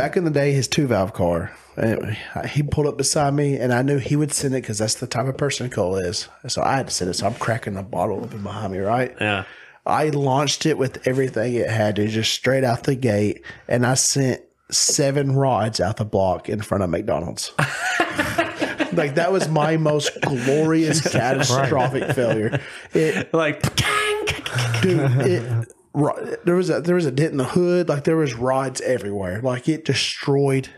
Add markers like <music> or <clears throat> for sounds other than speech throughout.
back in the day, his two valve car, and he pulled up beside me, and I knew he would send it because that's the type of person Cole is. So I had to send it. So I'm cracking the bottle open behind me, right? Yeah. I launched it with everything it had to, just straight out the gate, and I sent seven rods out the block in front of McDonald's. <laughs> like that was my most glorious <laughs> catastrophic failure. It, Like, <laughs> dude, it, there was a there was a dent in the hood. Like there was rods everywhere. Like it destroyed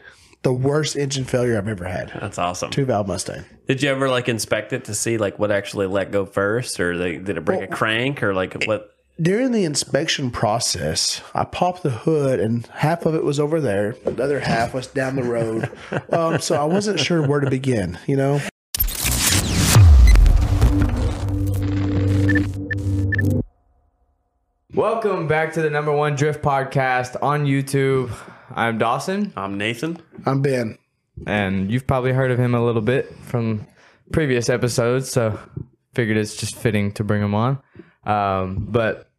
the worst engine failure I've ever had. that's awesome. Two valve Mustang. Did you ever like inspect it to see like what actually let go first, or they, did it break a crank, or like what? During the inspection process, I popped the hood and half of it was over there. The other half was down the road. <laughs> Um, so I wasn't sure where to begin, you know? Welcome back to the number one drift podcast on YouTube. I'm Dawson, I'm Nathan. I'm Ben. and you've probably heard of him a little bit from previous episodes, so figured it's just fitting to bring him on. Um, but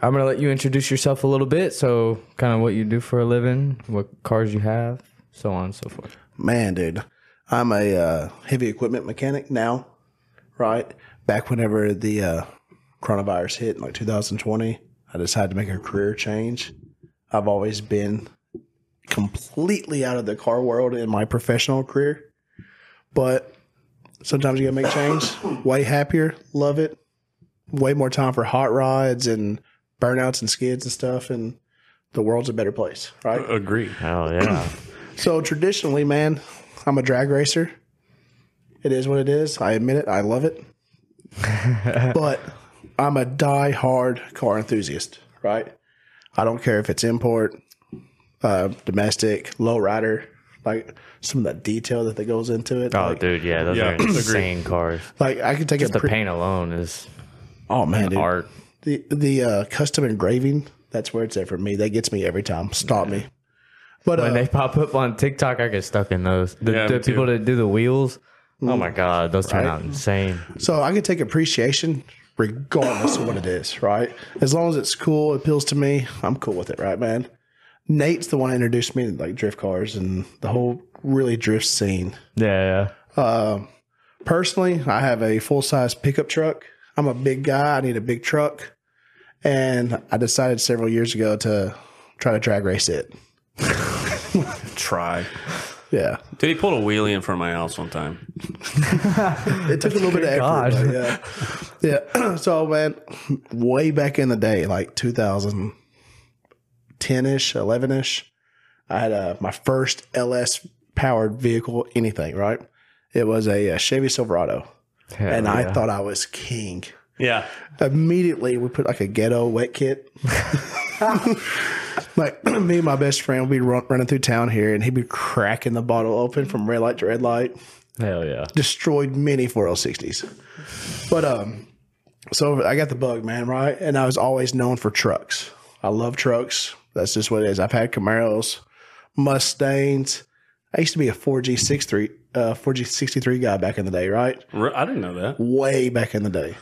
I'm gonna let you introduce yourself a little bit, so kind of what you do for a living, what cars you have, so on and so forth. Man, dude, I'm a uh, heavy equipment mechanic now, right? Back whenever the uh, coronavirus hit in like 2020, I decided to make a career change. I've always been completely out of the car world in my professional career, but sometimes you gotta make change. Way happier, love it. Way more time for hot rods and burnouts and skids and stuff, and the world's a better place, right? Agree. Hell yeah! <clears throat> So traditionally, man, I'm a drag racer. It is what it is. I admit it. I love it. <laughs> but I'm a die-hard car enthusiast, right? I don't care if it's import, uh, domestic, lowrider, like some of that detail that, that goes into it. Oh, like, dude, yeah, those Yeah, are agree. insane cars. like I can take Just a the pre- paint alone is Oh man, dude. art. the the uh, custom engraving. That's where it's at for me. That gets me every time. Stop me. But uh, When they pop up on TikTok, I get stuck in those. The, Yeah, the me too. people that do the wheels. Oh my god, those turn Right. out insane. So I can take appreciation regardless of what it is, right? As long as it's cool, it appeals to me, I'm cool with it, right, man? Nate's the one that introduced me to like drift cars and the whole really drift scene. Yeah, yeah. Um, personally, I have a full size pickup truck. I'm a big guy. I need a big truck. And I decided several years ago to try to drag race it. <laughs> Try. Yeah. Dude, he pulled a wheelie in front of my house one time. It took a little bit of effort. but yeah. Yeah. <clears throat> so, man, way back in the day, like 2010 ish, 11 ish, I had uh, my first LS powered vehicle, anything, right? It was a, uh Chevy Silverado. Hell and I thought I was king. Yeah. Immediately, we put like a ghetto wet kit. <laughs> <laughs> like <clears throat> me and my best friend would be run, running through town here, and he'd be cracking the bottle open from red light to red light Hell yeah. destroyed many 4L60s. But um, so I got the bug, man, right? And I was always known for trucks. I love trucks. That's just what it is. I've had Camaros, Mustangs. I used to be a 4G63, uh, 4G63 guy back in the day, right? I didn't know that. Way back in the day.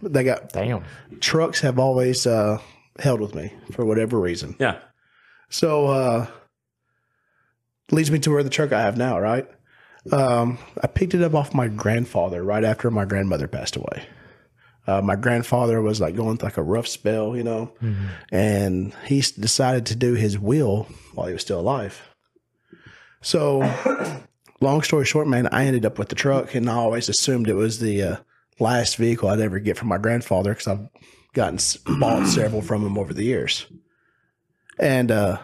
But they got Damn. trucks have always uh, held with me for whatever reason. Yeah. So uh leads me to where the truck I have now, right? Um, I picked it up off my grandfather right after my grandmother passed away. Uh, my grandfather was like going through like a rough spell, you know, and he s- decided to do his will while he was still alive. So, long story short, man, I ended up with the truck, and I always assumed it was the uh, last vehicle I'd ever get from my grandfather because I've gotten s- <clears throat> bought several from him over the years. And uh,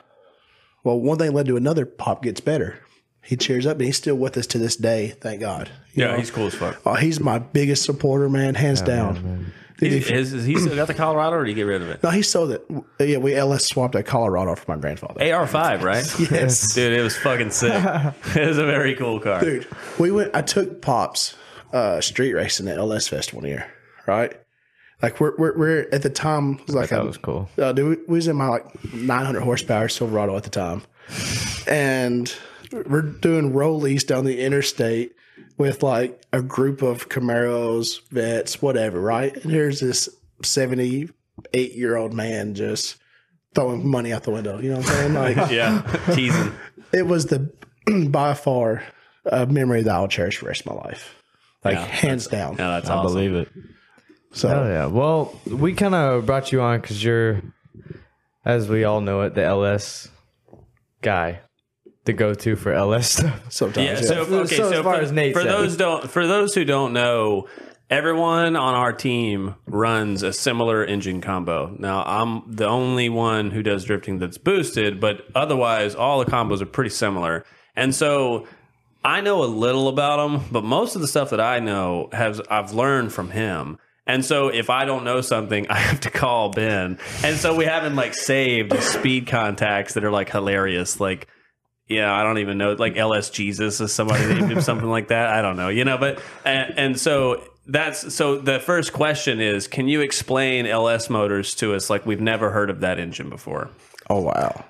well, one thing led to another. Pop gets better. He cheers up, and he's still with us to this day. Thank God. You Yeah, know? he's cool as fuck. Oh, he's my biggest supporter, man, hands down. Dude, He, if- is, is he still got the Colorado, or did he get rid of it? no, he sold it. Yeah, we LS swapped at Colorado for my grandfather. AR5, right? <laughs> Yes. Dude, it was fucking sick. <laughs> it was a very cool car. Dude, we went. I took pops uh, street racing at LS Fest one year, right? Like we're we're, we're at the time it was like That was cool. Uh, dude, we was in my like 900 horsepower Silverado at the time, and we're doing rollies down the interstate with like a group of Camaros, vets, whatever, right? And here's this 78 year old man just throwing money out the window. You know what I'm saying? Like <laughs> Yeah, teasing. it was the <clears throat> by far a memory that I'll cherish for the rest of my life. Like Yeah, hands down. Yeah, that's I awesome. believe it. So Oh yeah. Well, we kind of brought you on because you're, as we all know it, the LS guy, the go-to for LS stuff. <laughs> sometimes Yeah. yeah. So okay. So So, as far for, as Nate for said. those don't for those who don't know, everyone on our team runs a similar engine combo. Now I'm the only one who does drifting that's boosted, but otherwise all the combos are pretty similar. And so I know a little about him, but most of the stuff that I know has I've learned from him. And so if I don't know something, <laughs> I have to call Ben. And so we haven't like saved speed contacts that are like hilarious. Like, yeah, I don't even know. Like LS Jesus is somebody named him something like that. I don't know, you know, but and, and so that's so the first question is can you explain LS motors to us like we've never heard of that engine before? oh wow.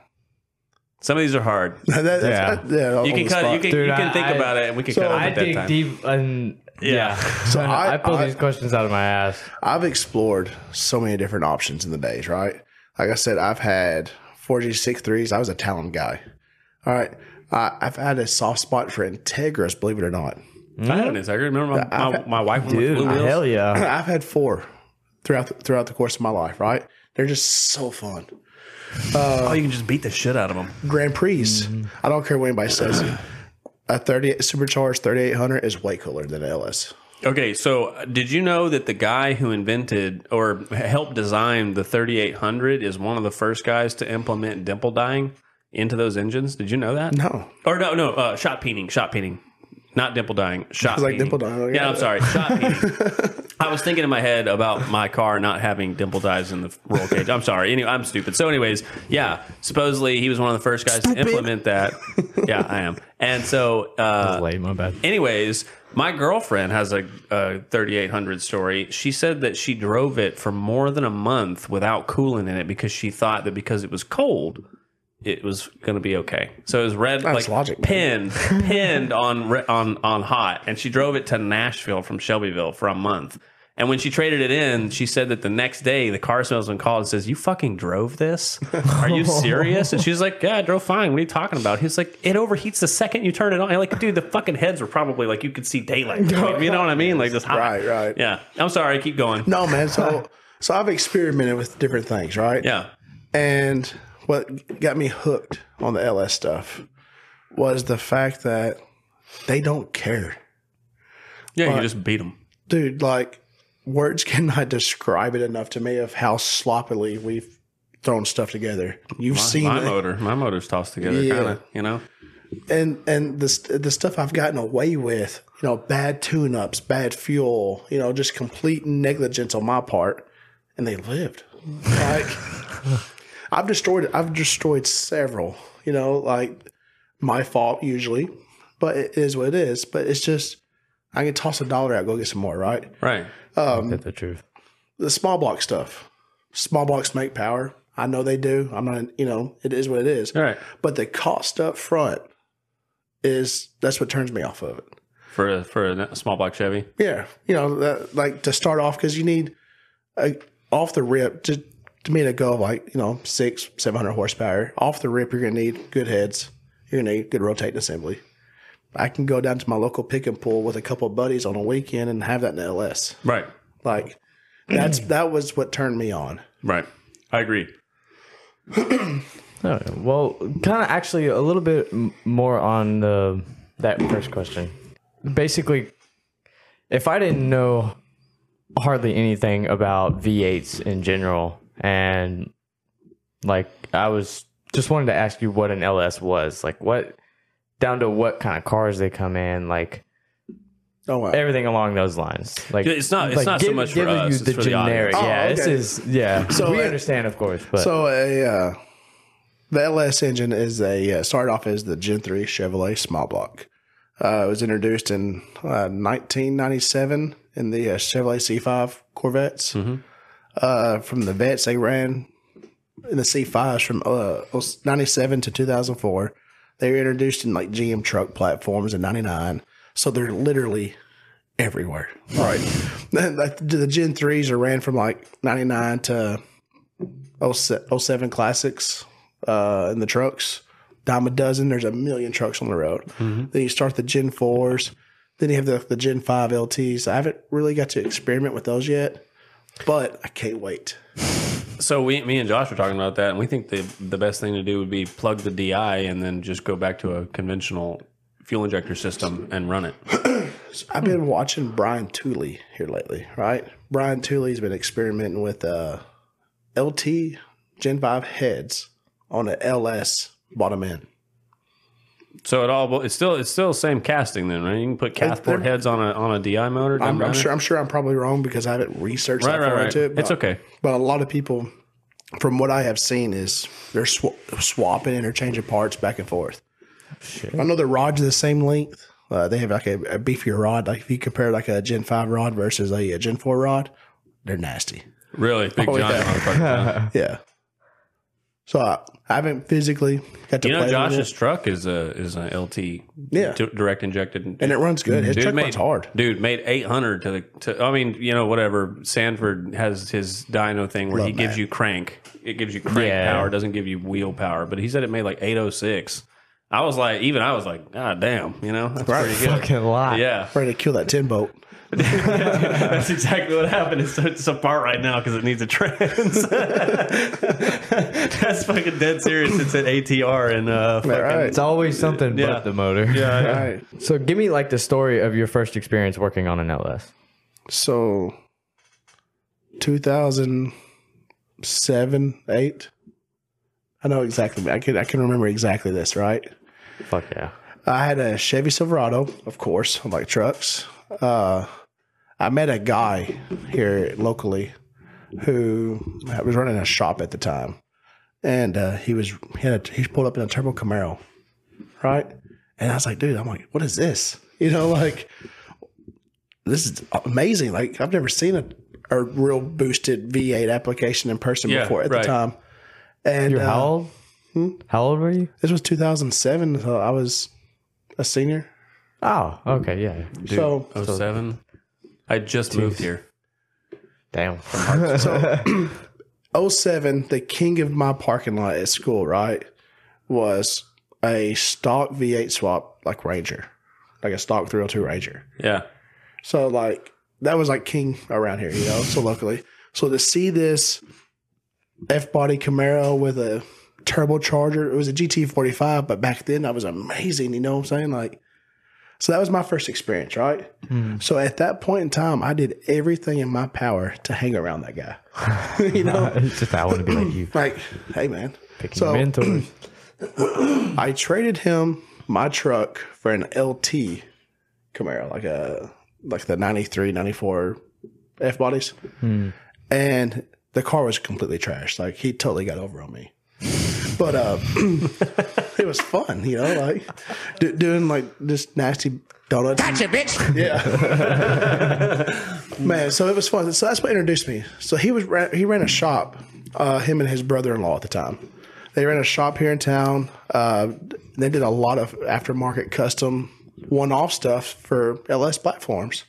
Some of these are hard. <laughs> That- that's- Yeah. that- yeah, You can cut spot. you can Dude, you can I- think I- about it and we can so cut it I at that dig deep and yeah. <laughs> So I- I, pull I- these questions out of my ass. I've explored so many different options in the days, right? Like I said, I've had 4G63s. I was a Talon guy. All right. I, I've had a soft spot for Integras, believe it or not. I had an Integra. Remember my, my, my wife went with Dude, Blue Wheels? hell yeah. <clears throat> I've had four throughout the, throughout the course of my life, right? They're just so fun. oh, you can just beat the shit out of them. Grand Prix. Mm-hmm. I don't care what anybody says. A 38 supercharged 3800 is way cooler than LS. Okay, so uh, did you know that the guy who invented or helped design the 3800 is one of the first guys to implement dimple dyeing into those engines? Did you know that? No. Or no, no, uh, shot peening, shot peening. Not dimple dyeing, shot like dimple dyeing, Yeah, yeah. I'm sorry, shot <laughs> peening. I was thinking in my head about my car not having dimple dies in the roll cage. I'm sorry. Anyway, I'm stupid. So, anyways, yeah, supposedly he was one of the first guys to implement that. Yeah, I am. And so, uh, Late, my bad. Anyways, my girlfriend has a, a 3800 story. She said that she drove it for more than a month without coolant in it because she thought that because it was cold, it was going to be okay. So it was red, That's like logic, pinned, pinned on on on hot, and she drove it to Nashville from Shelbyville for a month. And when she traded it in, she said that the next day the car salesman called and says, "You fucking drove this? Are you <laughs> serious?" And she's like, "Yeah, I drove fine. What are you talking about?" He's like, "It overheats the second you turn it on." I'm like, dude, the fucking heads were probably like you could see daylight. <laughs> Like, you know what I mean? Like this hot. Right, right. Yeah. I'm sorry. I Keep going. No, man. So, so I've experimented with different things, right? Yeah. And what got me hooked on the LS stuff was the fact that they don't care. Yeah. You just beat them. Dude, like, words <laughs> cannot describe it enough to me of how sloppily we've thrown stuff together. You've seen My it. motor, my motor's tossed together, Yeah. kind of. You know. and and the the stuff I've gotten away with, you know, bad tune ups, bad fuel, you know, just complete negligence on my part, and they lived. Like <laughs> I've destroyed I've destroyed several, you know, like my fault usually, but it is what it is. But it's just I can toss a dollar out, go get some more, right? Right. Um, get the truth. The small block stuff, small blocks make power. I know they do. I'm not, you know, it is what it is. All right. But the cost up front is that's what turns me off of it. For a, for a small block Chevy. Yeah, you know, that, like to start off because you need a, off the rip to to me to go like you know six seven hundred horsepower off the rip. You're gonna need good heads. You're gonna need good rotating assembly. I can go down to my local pick and pull with a couple of buddies on a weekend and have that in the LS. Right. Like that's <clears throat> that was what turned me on. Right. I agree. <clears throat> Oh, well, kind of actually a little bit m- more on the that first question. Basically, if I didn't know hardly anything about V8s in general, and like I was just wanted to ask you what an LS was, like what down to what kind of cars they come in, like Oh wow. everything along those lines. Like It's not- it's like, not so much for giving us, you it's the for the generic. audience. yeah, Oh, this is yeah. So, we uh, understand, of course, but So a uh, the LS engine is a uh, started off as the Gen three Chevrolet small block. Uh, it was introduced in uh, 1997 in the uh, Chevrolet C5 Corvettes. Uh, from the vets, they ran in the C5s from uh, 97 to 2004. They were introduced in like GM truck platforms in 99. So they're literally everywhere. Right. Then, the Gen 3s are ran from like 99 to 07 classics uh, in the trucks. Dime a dozen. There's a million trucks on the road. Then you start the Gen 4s. Then you have the, the Gen 5 LTs. I haven't really got to experiment with those yet, but I can't wait. So we, me and Josh were talking about that, and we think the the best thing to do would be plug the DI and then just go back to a conventional fuel injector system and run it. I've been watching Brian Tooley here lately, right? Brian Tooley's been experimenting with uh, LT Gen 5 heads on an LS bottom end. So it all it's still it's still same casting then, right? You can put cath port heads on a on a DI motor. I'm, I'm sure I'm sure I'm probably wrong because I haven't researched Right, that right, far right. into it. But, It's okay. But a lot of people, from what I have seen, is they're sw- swapping, interchanging parts back and forth. I know the rods are the same length. Uh, they have like a, a beefier rod. Like if you compare like a Gen Five rod versus a, a Gen Four rod, they're nasty. Really big Oh, giant yeah. <laughs> Yeah. So I, I haven't physically got to You know, play with Josh's it, truck is a is an LT, Yeah. d- direct injected, and it runs good. His Dude truck made runs hard. Dude made eight hundred to the. To, I mean, you know, whatever. Sanford has his dyno thing where he Love gives that. you crank. It gives you crank Yeah. power. Doesn't give you wheel power. But he said it made like eight oh six. I was like, even I was like, God damn, you know, that's pretty good. Fucking lot. Yeah, Ready to kill that tin boat. <laughs> that's exactly what happened. It's, it's apart right now because it needs a trans. <laughs> that's fucking dead serious. It's an ATR and uh, fucking, right. It's always something Yeah. but the motor. yeah, yeah. right. So give me like the story of your first experience working on an LS. So, 2007, 8. I know exactly. I can I can remember exactly this, right? Fuck yeah. I had a Chevy Silverado, of course, I like trucks. Uh, I met a guy here locally who was running a shop at the time, and uh, he was he had a, he pulled up in a turbo Camaro, right? And I was like, dude, I'm like, what is this? You know, <laughs> like this is amazing. Like I've never seen a a real boosted V8 application in person Yeah, before at right. the time. And You're uh, how old? How old were you? this was 2007, so I was a senior. Oh, okay, yeah. so Oh seven. I just moved here. Damn. <laughs> 07, the king of my parking lot at school, right, was a stock V8 swap like Ranger, like a stock 302 Ranger. Yeah. So like that was like king around here, you know, so locally. So to see this F body Camaro with a turbocharger, it was a GT45, but back then that was amazing, you know what I'm saying? Like so that was my first experience, right? Hmm. So at that point in time, I did everything in my power to hang around that guy. <laughs> you know, <laughs> it's just I want to be like you. <clears throat> like, hey man. Picking So- mentors. <clears throat> I traded him my truck for an LT Camaro, like a like the 93, 94 F bodies. Hmm. And the car was completely trashed. Like he totally got over on me. But uh, <clears throat> it was fun, you know, like do, doing like this nasty donuts. Gotcha, bitch. Yeah, <laughs> man. So it was fun. So that's what introduced me. So he was ran, he ran a shop. Uh, him and his brother-in-law at the time. They ran a shop here in town. Uh, they did a lot of aftermarket custom one-off stuff for LS platforms.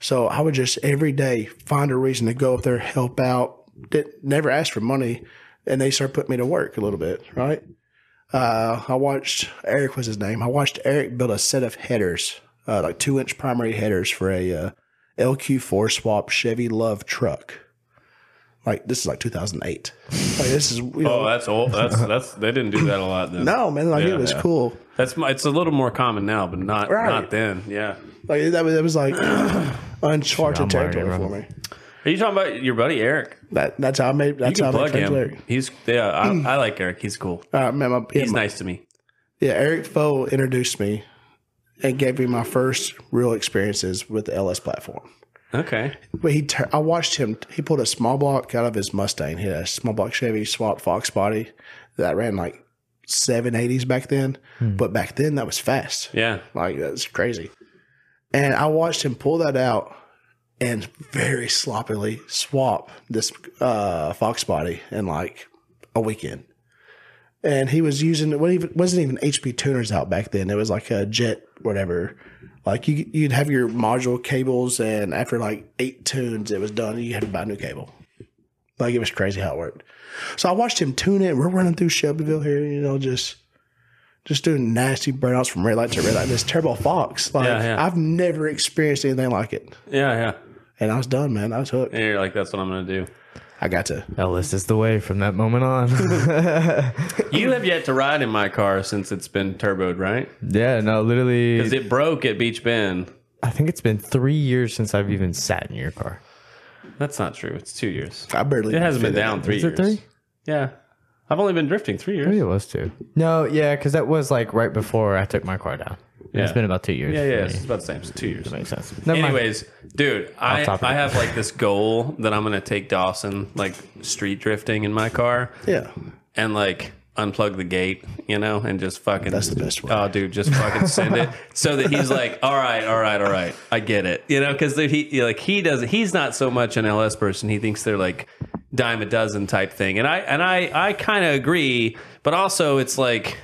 So I would just every day find a reason to go up there, help out. Did never ask for money, and they started putting me to work a little bit. Right. Uh, I watched Eric was his name. I watched Eric build a set of headers, uh, like two inch primary headers for a uh, LQ4 swap Chevy LUV truck. Like this is like 2008. Like this is you <laughs> know, Oh, that's old. That's that's they didn't do that a lot then. no man. Like Yeah, it was yeah. cool. That's my- it's a little more common now, but not Right. not then. Yeah. Like that was that was like <clears throat> uncharted territory for me. Are you talking about your buddy Eric? That that's how I made. You That's how can I made plug friends him. with Eric. He's yeah. I, I like Eric. He's cool. Uh, man, my, yeah, He's my- nice to me. Yeah, Eric Foe introduced me and gave me my first real experiences with the LS platform. Okay. But he, tur- I watched him. He pulled a small block out of his Mustang. He had a small block Chevy swap Fox body that ran like seven eighties back then. But back then that was fast. Yeah. Like that's crazy. And I watched him pull that out and very sloppily swap this uh, Fox body in like a weekend. And he was using it wasn't wasn't even HP tuners out back then. It was like a jet whatever. Like you you'd have your module cables and after like eight tunes it was done, you had to buy a new cable. Like it was crazy how it worked. So I watched him tune it. We're running through Shelbyville here, you know, just just doing nasty burnouts from red light to red light. This terrible fox. Like Yeah, yeah. I've never experienced anything like it. Yeah, yeah. And I was done, man. I was hooked. And you're like, that's what I'm gonna do. I got to. LS is the way from that moment on. <laughs> You have yet to ride in my car since it's been turboed, right? yeah, no, literally. Because it broke at Beach Bend. I think it's been three years since I've even sat in your car. That's not true. It's two years. I barely It hasn't been down three Is years. it three? Yeah. I've only been drifting three years. Maybe it was two. No, yeah, because that was like right before I took my car down. Yeah. It's been about two years. Yeah, for yeah. It's about the same. It's two years. Makes sense. Never mind. Anyways, dude, I, topic. I have like this goal that I'm gonna take Dawson like street drifting in my car Yeah. and like unplug the gate, you know, and just fucking That's the best way. Oh, dude, just fucking send it <laughs> so that he's like, all right, all right, all right, I get it, you know, because he like he doesn't. He's not so much an LS person. He thinks they're like dime a dozen type thing, and I and I I kind of agree, but also it's like.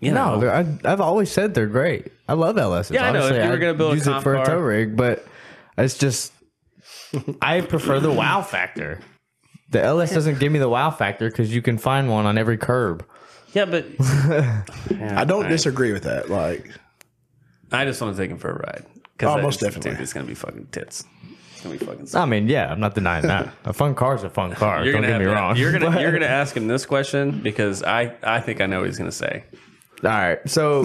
You know, No, I, I've always said they're great. I love LSs. Yeah, I know. If Honestly, you were gonna build a use it comp for a tow rig, but it's just <laughs> I prefer the wow factor. The LS doesn't give me the wow factor because you can find one on every curb. yeah, but <laughs> I don't disagree with that. Like, I just want to take him for a ride. 'Cause Oh, that most definitely. Dude, it's gonna be fucking tits. It's gonna be fucking. I mean, yeah, I'm not denying that. <laughs> A fun car is a fun car. You're Don't get me have to- wrong. You're gonna But- you're gonna ask him this question because I I think I know what he's gonna say. All right. So,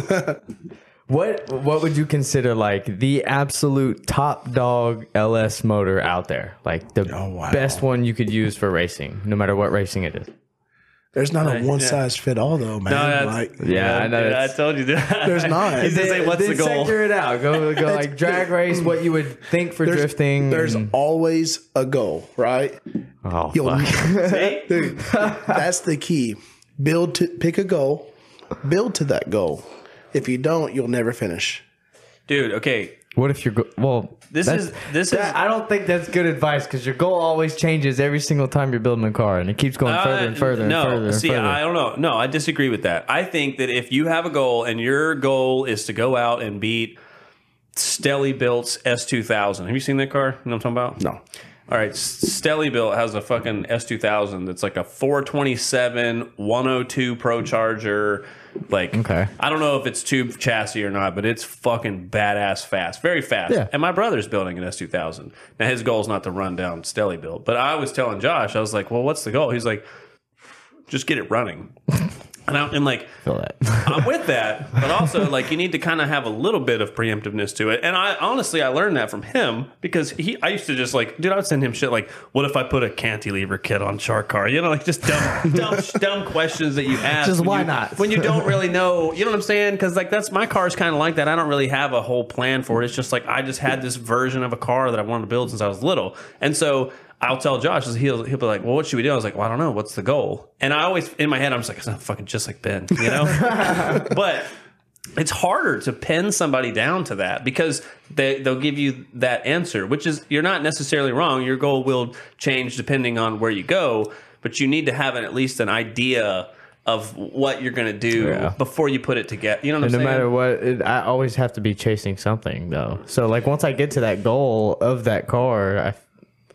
what what would you consider like the absolute top dog LS motor out there? Like the Oh, wow. best one you could use for racing, no matter what racing it is. there's not a yeah. one size fit all though, man. that's- like, Yeah, I know. Dude, I told you that. There's not. <laughs> He's gonna say, "What's the goal?" Sector it out. Go go <laughs> like drag race. What you would think for there's, drifting. there's and- always a goal, right? oh You'll, fuck. <laughs> Dude, that's the key. Build to pick a goal, build to that goal. If you don't, you'll never finish. Dude, okay. What if you're go- well? This that's- is- this that- is- I don't think that's good advice because your goal always changes every single time you're building a car, and it keeps going further and Uh, further and no, further. And see, further. I don't know. No, I disagree with that. I think that if you have a goal and your goal is to go out and beat Stelly Built's S2000, have you seen that car? You know what I'm talking about? No. All right, Stelly Built has a fucking S2000 that's like a 427 102 Pro Charger. Like, Okay. I don't know if it's tube chassis or not, but it's fucking badass fast, very fast. Yeah. And my brother's building an S2000. Now his goal is not to run down Stelly Built, but I was telling Josh, I was like, "Well, what's the goal?" He's like, "Just get it running." <laughs> And, I, and like, feel that. <laughs> I'm with that, but also like you need to kind of have a little bit of preemptiveness to it. And I honestly I learned that from him because he I used to just like dude I would send him shit like what if I put a cantilever kit on shark car you know like just dumb <laughs> dumb dumb questions that you ask Just why you- not? when you don't really <laughs> know you know what I'm saying because like that's my car's kind of like that I don't really have a whole plan for it it's just like I just had this version of a car that I wanted to build since I was little and so I'll tell Josh, he'll he'll be like, "Well, what should we do?" I was like, "Well, I don't know. What's the goal?" And I always in my head, I'm just like, "It's not fucking just like Ben," you know. <laughs> but it's harder to pin somebody down to that because they they'll give you that answer, which is you're not necessarily wrong. Your goal will change depending on where you go, but you need to have an, at least an idea of what you're going to do Yeah. before you put it together. You know what And I'm no saying? matter what, it, I always have to be chasing something though. So like once I get to that goal of that car, I,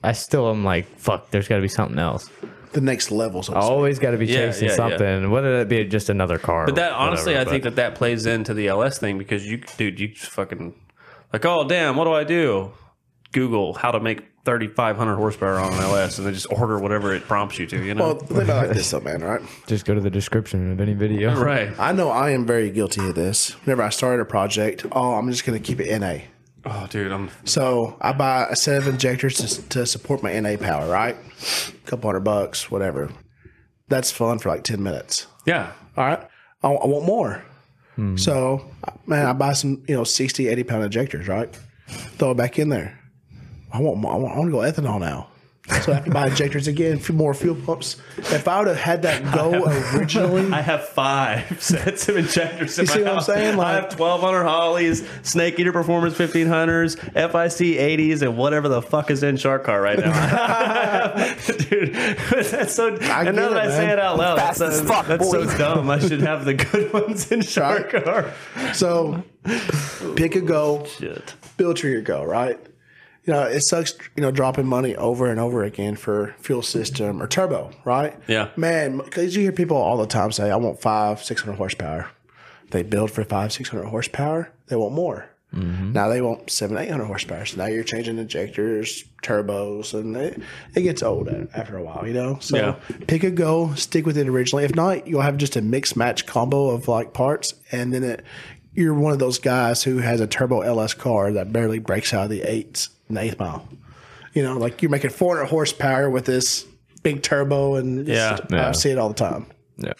I still am like, fuck. There's got to be something else. The next level. So I always got to be Yeah, chasing yeah, yeah. something, whether that be just another car. But that honestly, whatever, I think that that plays into the LS thing because you, dude, you just fucking like, oh damn, what do I do? Google how to make 3,500 horsepower on an LS, and then just order whatever it prompts you to. You know, Well, think about it like this, though, man. Right? just go to the description of any video. right? I know I am very guilty of this. Whenever I started a project, oh, I'm just going to keep it NA. Oh, dude, I'm So I buy a set of injectors to, to support my NA power, right? A couple hundred bucks, whatever. That's fun for like 10 minutes. yeah. All right. I, I want more. So, man, I buy some, you know, 60, 80 pound injectors, right? Throw it back in there. I want more. I want, I want to go ethanol now. So I have to buy injectors again, a few more fuel pumps. If I would have had that go <laughs> originally, <laughs> I have five <laughs> sets of injectors. In You see my what I'm house. saying? I have 1,200 Holleys, Snake Eater Performance 1500s, FIC 80s, and whatever the fuck is in Shark Car right now. dude, that's so. and get now that it, I say it out loud, Fast that's, fuck, that's so dumb. I should have the good ones in Shark Car. so pick a goal, Shit. build to your goal, right? You know, it sucks, you know, dropping money over and over again for fuel system or turbo, right? Yeah. Man, because you hear people all the time say, I want five, 600 horsepower. They build for five, 600 horsepower. They want more. Mm-hmm. Now they want seven, 800 horsepower. So now you're changing injectors, turbos, and it, it gets old after a while, you know? So Yeah. pick a go, stick with it originally. If not, you'll have just a mix match combo of like parts. And then it, you're one of those guys who has a turbo LS car that barely breaks out of the eighth, an eighth mile. You know, like you're making 400 horsepower with this big turbo, and Yeah. Yeah. I see it all the time. Yeah.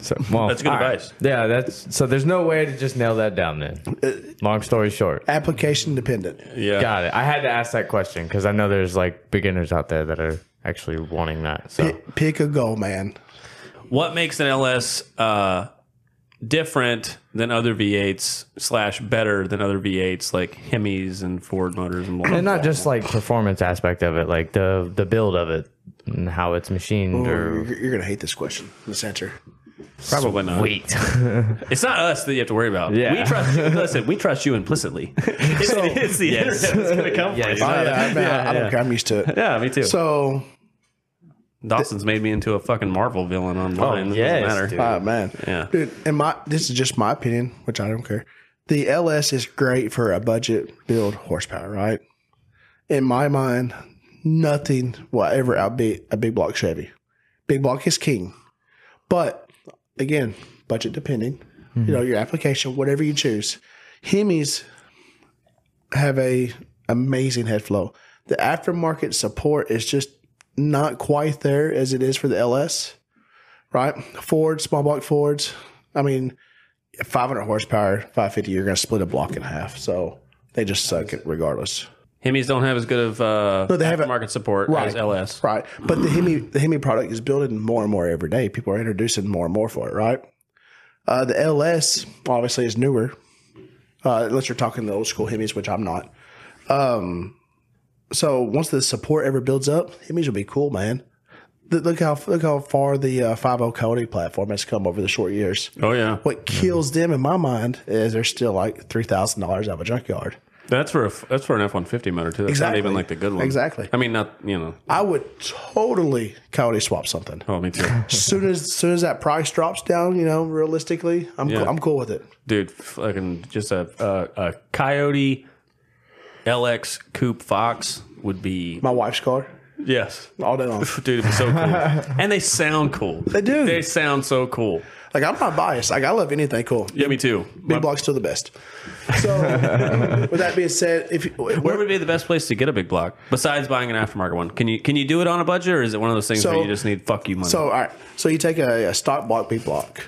So well, That's good all right. advice. Yeah, that's so. There's no way to just nail that down. Then, long story short, Application dependent. Yeah. got it. I had to ask that question because I know there's like beginners out there that are actually wanting that. So Pick, pick a goal, man. What makes an LS uh, different than other V8s slash better than other V8s like Hemis and Ford motors and blah, and not just like performance aspect of it, like the the build of it and how it's machined or You're, you're gonna hate this question. This answer. probably not. wait. <laughs> It's not us that you have to worry about. Yeah. We trust you. Listen, we trust you implicitly. <laughs> it's, it's the internet that's going to come Yes. for Oh, yeah, I, mean, I, I don't yeah. care. I'm used to it. Yeah, me too. So, Dawson's made me into a fucking Marvel villain online. Oh, It yes, doesn't matter. dude. ah, man, Yeah. dude. And my this is just my opinion, which I don't care. The LS is great for a budget build horsepower, right? In my mind, nothing will ever outbeat a big block Chevy. Big block is king, but again, budget depending. You know your application, whatever you choose. Hemis have a amazing head flow. The aftermarket support is just not quite there as it is for the LS, right? Ford, small block Fords. I mean, 500 horsepower, 550, you're going to split a block in half. So they just suck it regardless. Hemis don't have as good of uh, they have a- support Right. as LS. Right. But the Hemi, the Hemi product is building more and more every day. People are introducing more and more for it, right? Uh, the LS obviously is newer, uh, unless you're talking the old school Hemis, which I'm not. Um, so once the support ever builds up, Hemis will be cool, man. Look how look how far the uh, 50 Coyote platform has come over the short years. Oh yeah, What kills them in my mind is they're still like three thousand dollars out of a junkyard. that's for a, that's for an F one fifty motor too. That's Exactly. not even like the good one. Exactly. I mean, not you know. I would totally Coyote swap something. Oh, me too, <laughs> soon as soon as that price drops down, you know, realistically, I'm Yeah. cool, I'm cool with it. dude. Fucking just a a, a Coyote LX Coupe Fox would be My wife's car yes, all day long. <laughs> dude. It'd be so cool, <laughs> and they sound cool. They do. They sound so cool. Like I'm not biased. Like I love anything cool. Yeah, me too. Big block's still the best. So <laughs> with that being said, if you, Where would be the best place to get a big block besides buying an aftermarket one? Can you can you do it on a budget, or is it one of those things So- where you just need fuck you money? so all right, so you take a, a stock block big block,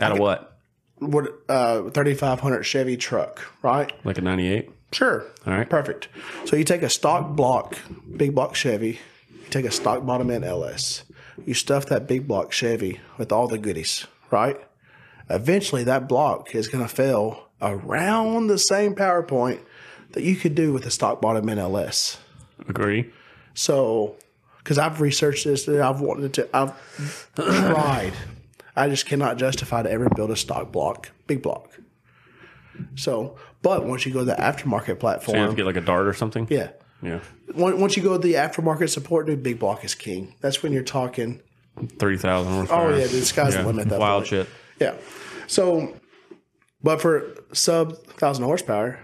Out of what? what uh 3500 Chevy truck, right? Like a ninety eight? Sure. All right. Perfect. So you take a stock block, big block Chevy, you take a stock bottom end LS, you stuff that big block Chevy with all the goodies, right? Eventually that block is going to fail around the same power point that you could do with a stock bottom end LS. Agree. So, because I've researched this and I've wanted to, I've tried. I just cannot justify to ever build a stock block, big block. So, but once you go to the aftermarket platform, You have to get like a dart or something. yeah. Yeah. Once once you go to the aftermarket support, dude, big block is king. That's when you're talking. Thirty thousand. Oh yeah, dude, the sky's the limit. That Wild point. shit. Yeah. So, but for sub thousand horsepower,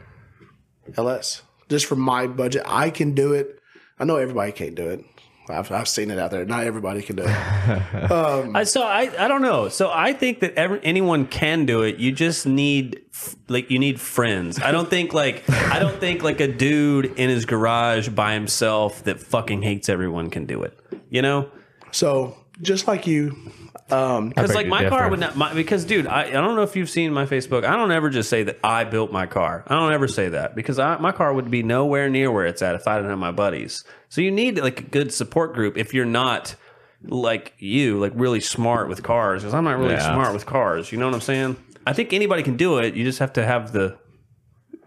LS, just for my budget, I can do it. I know everybody can't do it. I've, I've seen it out there. Not everybody can do it. <laughs> I, so I, I don't know. So I think that every, anyone can do it. You just need like you need friends. I don't think like I don't think like a dude in his garage by himself that fucking hates everyone can do it. You know? So just like you, um, Um, because beg like to my car would not. My, because dude, I, I don't know if you've seen my Facebook. I don't ever just say that I built my car. I don't ever say that because I, my car would be nowhere near where it's at if I didn't have my buddies. So you need like a good support group if you're not like you, like really smart with cars. Because I'm not really Yeah. smart with cars. You know what I'm saying? I think anybody can do it. You just have to have the.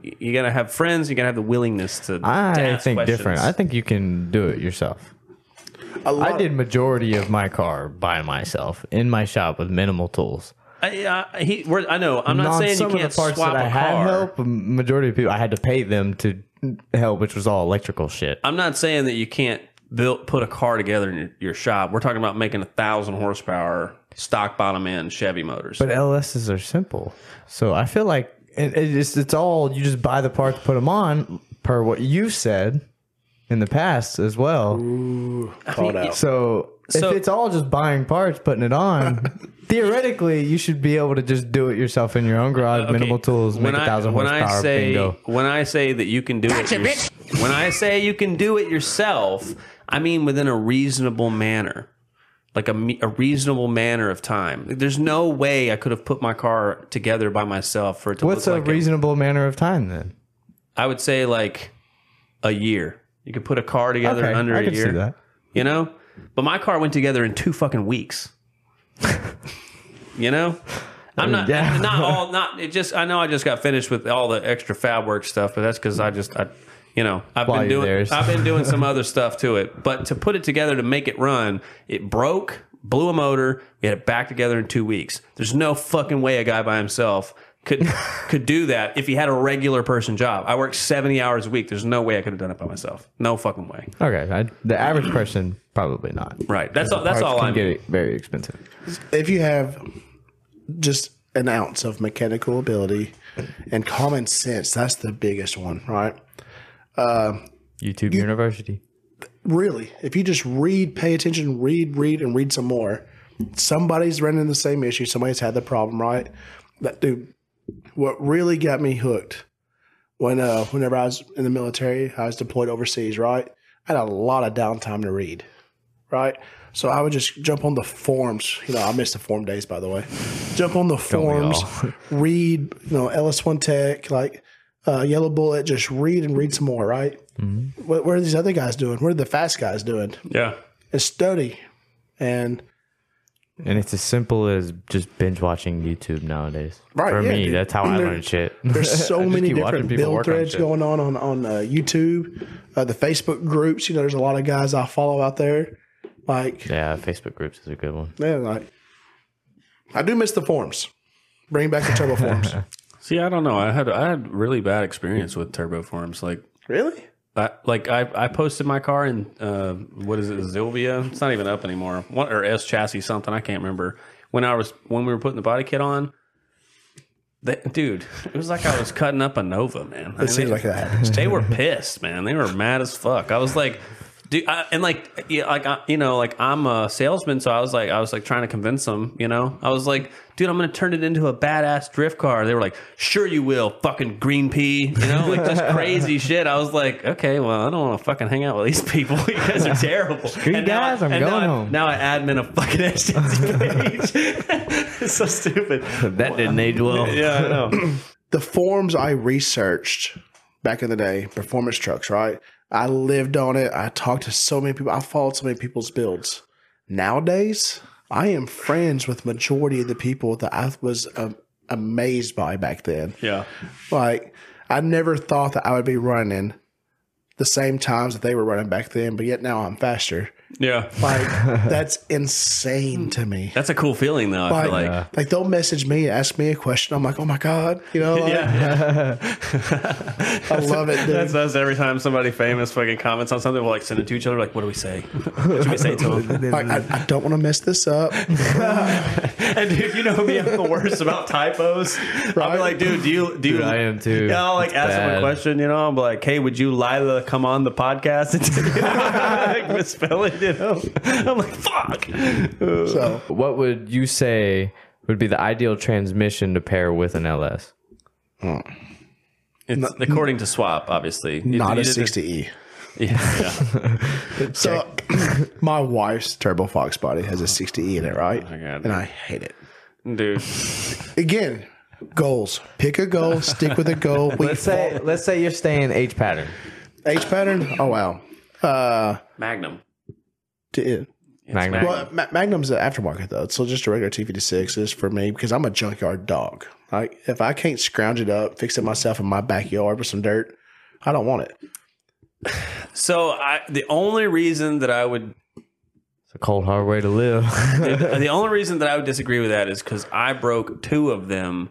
You gotta have friends. You gotta have the willingness to. to I ask think questions. different. I think you can do it yourself. A lot I did majority of my car by myself in my shop with minimal tools. I, I, he, we're, I know. I'm not On saying you some of can't the parts swap that I a had car. help, a majority of people I had to pay them to help, which was all electrical shit. I'm not saying that you can't build put a car together in your, your shop. We're talking about making a thousand horsepower stock bottom end Chevy motors. But LSs are simple, so I feel like it, it just, it's all you just buy the parts, put them on, per what you said in the past as well. Called out. So, So- if it's all just buying parts, putting it on, <laughs> theoretically you should be able to just do it yourself in your own garage, Okay, minimal tools, make when thousand when horsepower, I say bingo. when I say that you can do it, your- when I say you can do it yourself, I mean within a reasonable manner, like a, me- a reasonable manner of time. There's no way I could have put my car together by myself for it to What's a look like a- reasonable manner of time then? I would say like a year. You could put a car together in under I a can year. see that. You know, but my car went together in two fucking weeks. you know, <laughs> I'm not Yeah. not <laughs> all not. It just I know I just got finished with all the extra fab work stuff, but that's because I just I. You know, I've While been you're doing there. I've been doing some <laughs> other stuff to it, but to put it together to make it run, it broke, blew a motor. We had it back together in two weeks. There's no fucking way a guy by himself could could do that if he had a regular person job. I work 70 hours a week. There's no way I could have done it by myself. No fucking way. Okay, I, the average person probably not. Right. That's all. That's all can I get mean. it very expensive. if you have just an ounce of mechanical ability and common sense, that's the biggest one, right? Uh, YouTube University. Really, if you just read, pay attention, read, read, and read some more, somebody's running the same issue. Somebody's had the problem, right? That dude, what really got me hooked when, uh, whenever I was in the military, I was deployed overseas, right? I had a lot of downtime to read, right? So I would just jump on the forums. You know, I missed the form days, by the way. Jump on the forums, <laughs> read, you know, LS1 Tech, like uh, Yellow Bullet, just read and read some more, right? What, what are these other guys doing? What are the fast guys doing? Yeah. And study. And And it's as simple as just binge watching YouTube nowadays. Right, For yeah, me, dude. that's how I There- learned shit. there's <laughs> I so just many keep watching different people build work on threads shit. going on on, on uh, YouTube, uh, the Facebook groups. You know, there's a lot of guys I follow out there. Like, Yeah, Facebook groups is a good one. man, like, I do miss the forums. Bring back the turbo forums. <laughs> See, I don't know. I had I had really bad experience with turbo forms. Like, Really? I, like I, I posted my car in uh, what is it, Zilvia? It's not even up anymore. What or S chassis something? I can't remember. When I was when we were putting the body kit on, they, dude, it was like I was cutting up a Nova, man. I It seems they, like that. <laughs> they were pissed, man. They were mad as fuck. I was like, dude, I, and like, yeah, like I, you know, like I'm a salesman, so I was like, I was like trying to convince them. You know, I was like, dude, I'm gonna turn it into a badass drift car. They were like, sure you will, fucking green pea. You know, like just <laughs> crazy shit. I was like, okay, well, I don't want to fucking hang out with these people. <laughs> you guys are terrible. And now guys, I- I'm and now going I- home. Now I admin a fucking <laughs> HTC page. it's so stupid. That didn't age well. Yeah, I know. <clears throat> the forms I researched back in the day, performance trucks, right? I lived on it. I talked to so many people. I followed so many people's builds. Nowadays, I am friends with majority of the people that I was um, amazed by back then. Yeah. Like, I never thought that I would be running the same times that they were running back then, but yet now I'm faster. Yeah. Like, <laughs> that's insane to me. That's a cool feeling, though. I Like, feel like. like they'll message me, ask me a question. I'm like, oh my god, you know, <laughs> like, Yeah, I love it. <laughs> Dude. That's us every time somebody famous fucking comments on something. We'll like send it to each other. Like, what do we say? What should we say to them? Like, I, I don't want to mess this up. and dude, you know me, I'm the worst about typos. I'll be like, dude, do you do you? Dude, I am too. Yeah, I'll like It's ask them a question. You know, I'm like, hey, would you Lila come on the podcast? And like misspell it. You <laughs> know, I'm like, fuck. So What would you say would be the ideal transmission to pair with an LS? It's according to Swap, obviously. not You a 60e. <laughs> Yeah, yeah. So <clears throat> my wife's Turbo Fox body has a 60e in it, right? my God. and I hate it. dude. Again, goals. Pick a goal. Stick with a goal. We <laughs> Let's say let's say you're staying H pattern. H pattern. Oh wow. Uh, Magnum. D- Magnum. well, Ma- Magnum's an aftermarket though, so just a regular T56 is for me because I'm a junkyard dog. Like if I can't scrounge it up, fix it myself in my backyard with some dirt, I don't want it. So I, the only reason that I would It's a cold, hard way to live. the, <laughs> the only reason that I would disagree with that is because I broke two of them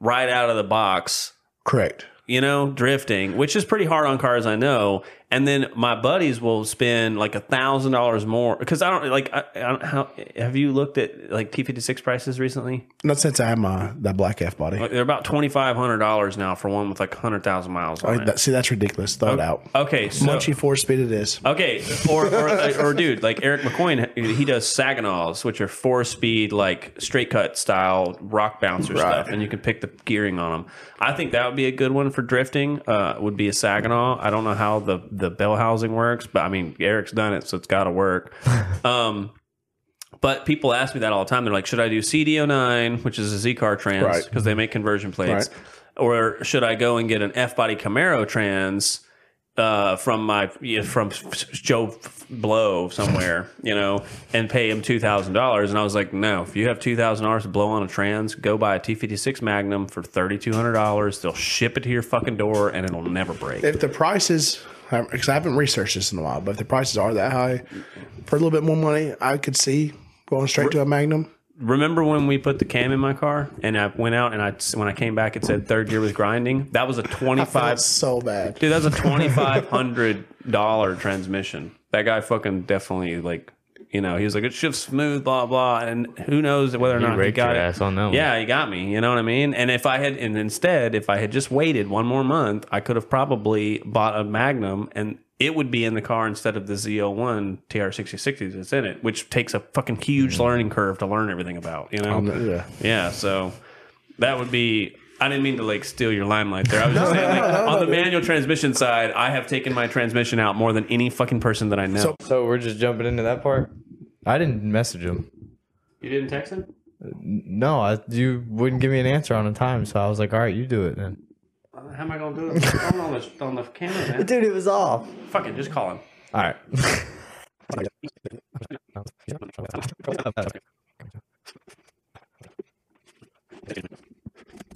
right out of the box. Correct. You know, drifting, which is pretty hard on cars, I know. And then my buddies will spend like a thousand dollars more because I don't like. I, I don't, how have you looked at like T fifty six prices recently? Not since I had my that black F body. Like, they're about twenty five hundred dollars now for one with like hundred thousand miles it. that, see, that's ridiculous. Throw it out. Okay, so Muncie four speed it is. Okay, or or, <laughs> or dude, like Eric McCoy, he does Saginaws, which are four speed, like straight cut style rock bouncer Right. stuff, and you can pick the gearing on them. I think that would be a good one for drifting. Uh, would be a Saginaw. I don't know how the the bell housing works, but I mean Eric's done it, so it's got to work. <laughs> um, but people ask me that all the time. They're like, should I do CD09, which is a Z car trans, Right. because they make conversion plates, Right. or should I go and get an F body Camaro trans? uh, from my from Joe Blow somewhere, <laughs> you know, and pay him two thousand dollars. And I was like, no, if you have two thousand dollars to blow on a trans, go buy a T fifty six Magnum for thirty two hundred dollars. They'll ship it to your fucking door, and it'll never break. If the prices, because I haven't researched this in a while, but if the prices are that high, for a little bit more money, I could see going straight to a Magnum. Remember when we put the cam in my car, and I went out, and I when I came back, it said third gear was grinding. That was a <laughs> twenty five. So bad. Dude, that's a twenty five hundred dollar transmission. That guy fucking definitely like, you know, he was like it shifts smooth, blah blah, and who knows whether or not he raked got your it. ass on that one. Yeah, he got me. You know what I mean? And if I had, and instead, if I had just waited one more month, I could have probably bought a Magnum, and it would be in the car instead of the Z01 TR6060 that's in it, which takes a fucking huge mm. learning curve to learn everything about. You know? Yeah. Yeah, so that would be. I didn't mean to like steal your limelight there. I was <laughs> just saying, like, on the manual transmission side, I have taken my transmission out more than any fucking person that I know. So- so we're just jumping into that part. I didn't message him. you didn't text him? No, I, you wouldn't give me an answer on a time, so I was like, all right, you do it then. Uh, how am I going to do it? I'm on the, on the camera, man. <laughs> Dude, it was off. Fuck it, just call him. All right. <laughs>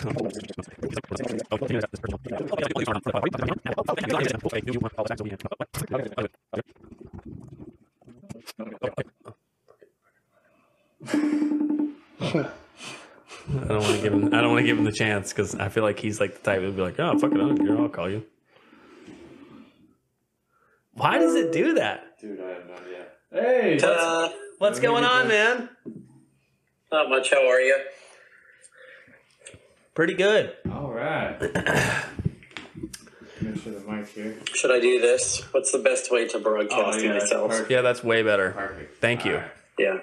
I don't want to give him. I don't want to give him the chance because I feel like he's like the type who'd be like, "Oh, fuck it, I don't care. I'll call you." Why does it do that? Dude, I have no idea. Hey, Ta-da! What's going on, man? Not much. How are you? Pretty good. all right. <clears throat> Make sure the mic's here. Should I do this? What's the best way to broadcast oh, myself? perfect. Yeah, that's way better. Perfect. Thank you. Yeah.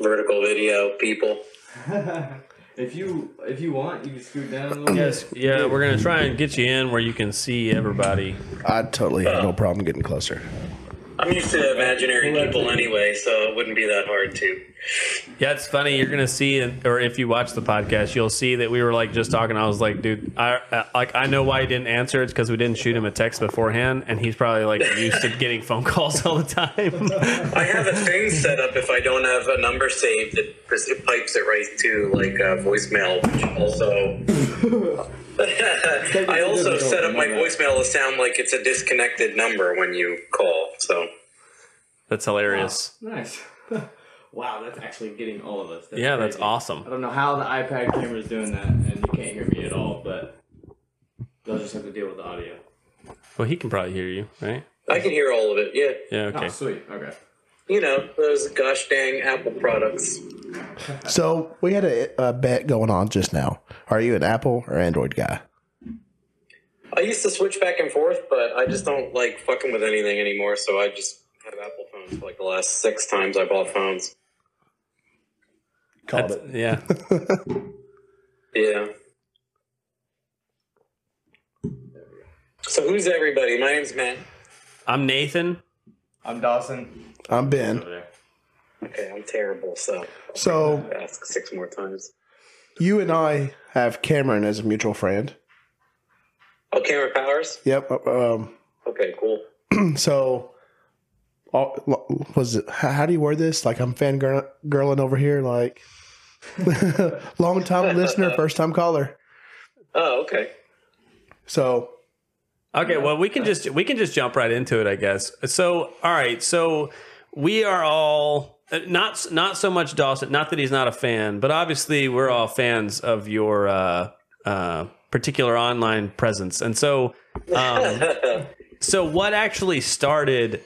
Vertical video, people. <laughs> If you if you want, you can scoot down a little Yes. Yeah, we're gonna try and get you in where you can see everybody. I totally have no oh. problem getting closer. I'm used to imaginary people anyway, so it wouldn't be that hard to. Yeah, it's funny. You're gonna see, or if you watch the podcast, you'll see that we were like just talking. I was like, dude, I uh, like I know why he didn't answer. It's because we didn't shoot him a text beforehand, and he's probably like used to getting phone calls all the time. I have a thing set up if I don't have a number saved, it, it pipes it right to like uh, voicemail, which also. <laughs> I also set up my voicemail to sound like it's a disconnected number when you call. So That's hilarious. Nice. <laughs> wow, that's actually getting all of us. Yeah, that's awesome. I don't know how the iPad camera is doing that, and you can't hear me at all, but they'll just have to deal with the audio. Well, he can probably hear you, right? I can hear all of it. Yeah, Yeah. Okay. Oh, sweet. Okay. you know those gosh dang Apple products. So we had a, a bet going on just now. Are you an Apple or Android guy? I used to switch back and forth, but I just don't like fucking with anything anymore. So I just have Apple phones for like the last six times I bought phones. Called That's- it. yeah. <laughs> Yeah. So who's everybody? My name's Matt. I'm Nathan. I'm Dawson. I'm Ben. Okay, I'm terrible. So So ask six more times. you and I have Cameron as a mutual friend. Oh, Cameron Powers. Yep. Um, Okay, cool. <clears throat> so all, was it? How, how do you word this? Like I'm fangirling girling over here. Like <laughs> long time listener, <laughs> first time caller. Oh, okay. So Okay, well we can just we can just jump right into it, I guess. So, all right, so we are all uh, not not so much Dawson. Not that he's not a fan, but obviously we're all fans of your uh, uh, particular online presence. And so, um, <laughs> so what actually started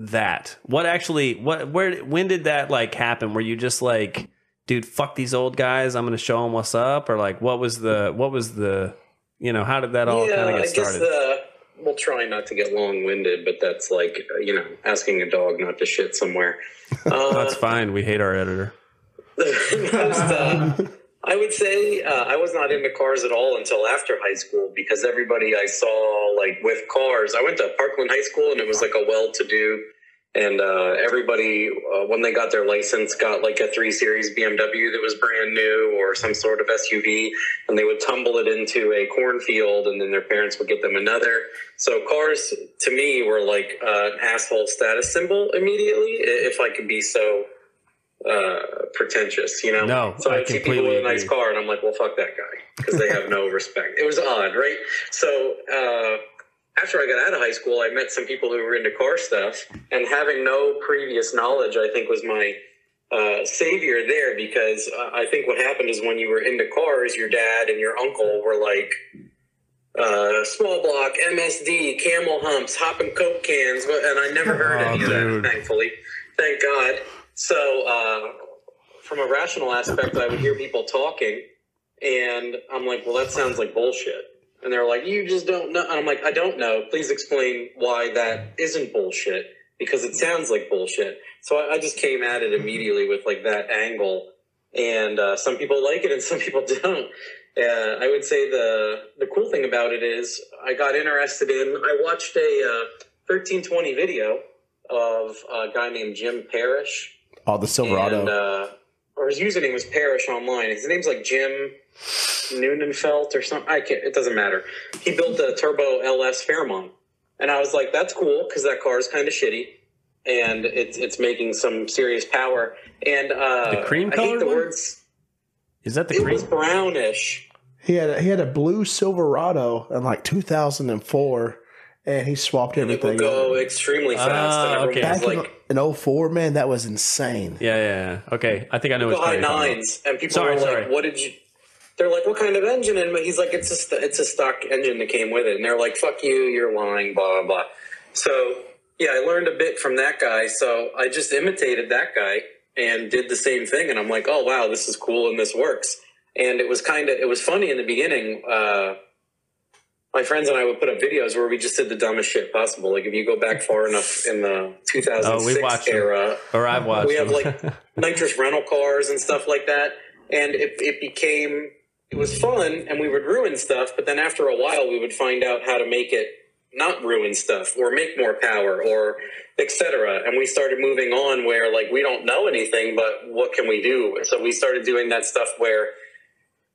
that? What actually what where when did that like happen? Were you just like, dude, fuck these old guys, I'm going to show them what's up, or like what was the what was the you know how did that all yeah, kind of I get guess started? the we'll try not to get long winded, but that's like you know asking a dog not to shit somewhere. <laughs> Uh, That's fine. We hate our editor. <laughs> most, uh, I would say uh, I was not into cars at all until after high school because everybody I saw like with cars. I went to Parkland High School and it was like a well-to-do, and uh, everybody uh, when they got their license got like a three series BMW that was brand new or some sort of SUV, and they would tumble it into a cornfield, and then their parents would get them another. So cars to me were like uh, an asshole status symbol immediately, if I could be so uh, pretentious, you know. No, so I I'd see people with a nice agree. car, and I'm like, well, fuck that guy because they have no <laughs> respect. It was odd, right? So uh, after I got out of high school, I met some people who were into car stuff, and having no previous knowledge, I think, was my uh, savior there because uh, I think what happened is when you were into cars, your dad and your uncle were like. Uh, small block, MSD, camel humps, hopping coke cans, and I never heard Oh, any of that, thankfully. Thank God. So, uh, from a rational aspect, I would hear people talking, and I'm like, well, that sounds like bullshit. And they're like, you just don't know. And I'm like, I don't know. Please explain why that isn't bullshit because it sounds like bullshit. So I, I just came at it immediately with like that angle. And uh, some people like it and <laughs> some people don't. Uh, I would say the the cool thing about it is I got interested in. I watched a uh, 1320 video of a guy named Jim Parrish, all the Silverado. and uh, or his username was Parrish online. His name's like Jim Noonenfelt or something. I can't. It doesn't matter. He built a turbo LS Fairmont, and I was like, that's cool because that car is kind of shitty, and it's it's making some serious power. And uh, The cream color. the one? words. Is that the It cream? was brownish. he had a, he had a blue Silverado in like 2004, and he swapped It would everything. go over. extremely fast. And okay. was Back like in, in 04, man, that was insane. Yeah, yeah, yeah. Okay, I think I know the what's high coming from. nines, and people Sorry, were like, "What did you?" They're like, "What kind of engine?" And he's like, "It's a st- it's a stock engine that came with it." And they're like, "Fuck you, you're lying." Blah blah blah. So yeah, I learned a bit from that guy. So I just imitated that guy and did the same thing. And I'm like, "Oh wow, this is cool and this works." And it was kind of it was funny in the beginning. Uh, my friends and I would put up videos where we just did the dumbest shit possible. Like if you go back far enough in the 2006 Oh, we watched them. era, Or I've watched. we have like <laughs> nitrous rental cars and stuff like that and it, it became it was fun and we would ruin stuff but then after a while we would find out how to make it not ruin stuff or make more power or etc and we started moving on where like we don't know anything but what can we do so we started doing that stuff where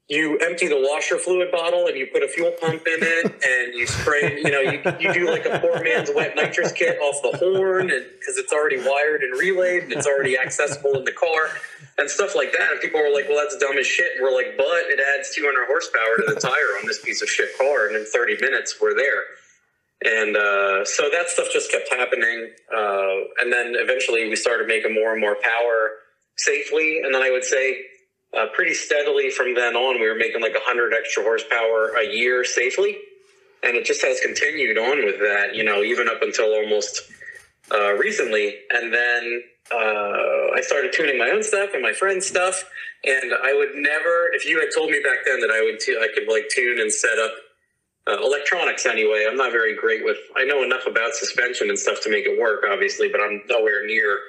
you empty the washer fluid bottle and you put a fuel pump in it and you spray you know you, you do like a poor man's wet nitrous kit off the horn and because it's already wired and relayed and it's already accessible in the car and stuff like that. And people were like well that's dumb as shit. And we're like but it adds 200 horsepower to the tire on this piece of shit car and in 30 minutes we're there. And uh, so that stuff just kept happening uh, and then eventually we started making more and more power safely. And then i would say uh, pretty steadily from then on, we were making like 100 extra horsepower a year safely. And it just has continued on with that, you know, even up until almost uh, recently. And then uh, I started tuning my own stuff and my friends' stuff. And I would never, if you had told me back then that I would, tu- I could like tune and set up uh, electronics anyway. I'm not very great with, I know enough about suspension and stuff to make it work, obviously, but I'm nowhere near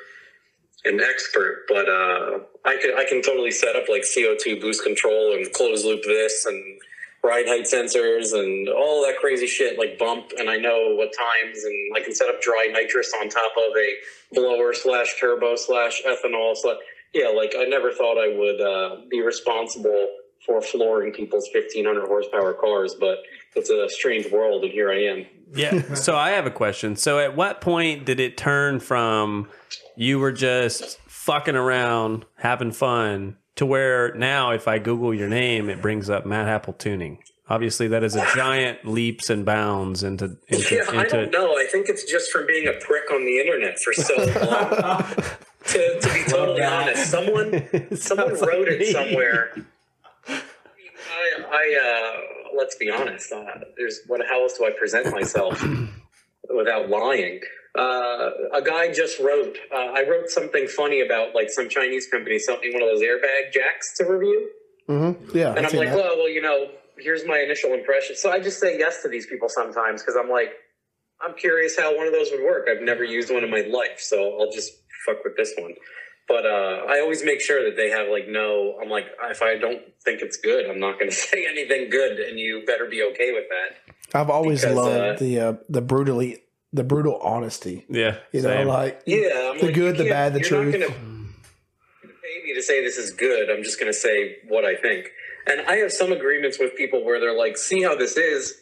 an expert, but uh, I can I can totally set up like CO2 boost control and closed loop this and ride height sensors and all that crazy shit like bump and I know what times and I can set up dry nitrous on top of a blower slash turbo slash ethanol slash yeah like I never thought I would uh, be responsible for flooring people's 1500 horsepower cars but it's a strange world and here I am Yeah. So I have a question. So at what point did it turn from you were just fucking around, having fun, to where now if I Google your name, it brings up Matt Happel Tuning? Obviously, that is a giant leaps and bounds into into, <laughs> Yeah, I don't know. I think it's just from being a prick on the internet for so long. <laughs> to, to be totally honest, someone <laughs> someone wrote it somewhere. I, I uh, let's be honest. Uh, there's what? How else do I present myself without lying? Uh, a guy just wrote. Uh, I wrote something funny about like some Chinese company selling one of those airbag jacks to review. Mm-hmm. Yeah. And I'm like, that. well, well, you know, here's my initial impression. So I just say yes to these people sometimes because I'm like, I'm curious how one of those would work. I've never used one in my life, so I'll just fuck with this one. But uh, I always make sure that they have like no. I'm like, if I don't think it's good, I'm not going <laughs> to say anything good, and you better be okay with that. I've always because, loved uh, the uh, the brutally the brutal honesty. yeah. You know, same. like Yeah, I'm the like, good, the bad, the you're truth. Not gonna pay me to say this is good. I'm just going to say what I think. And I have some agreements with people where they're like, "See how this is."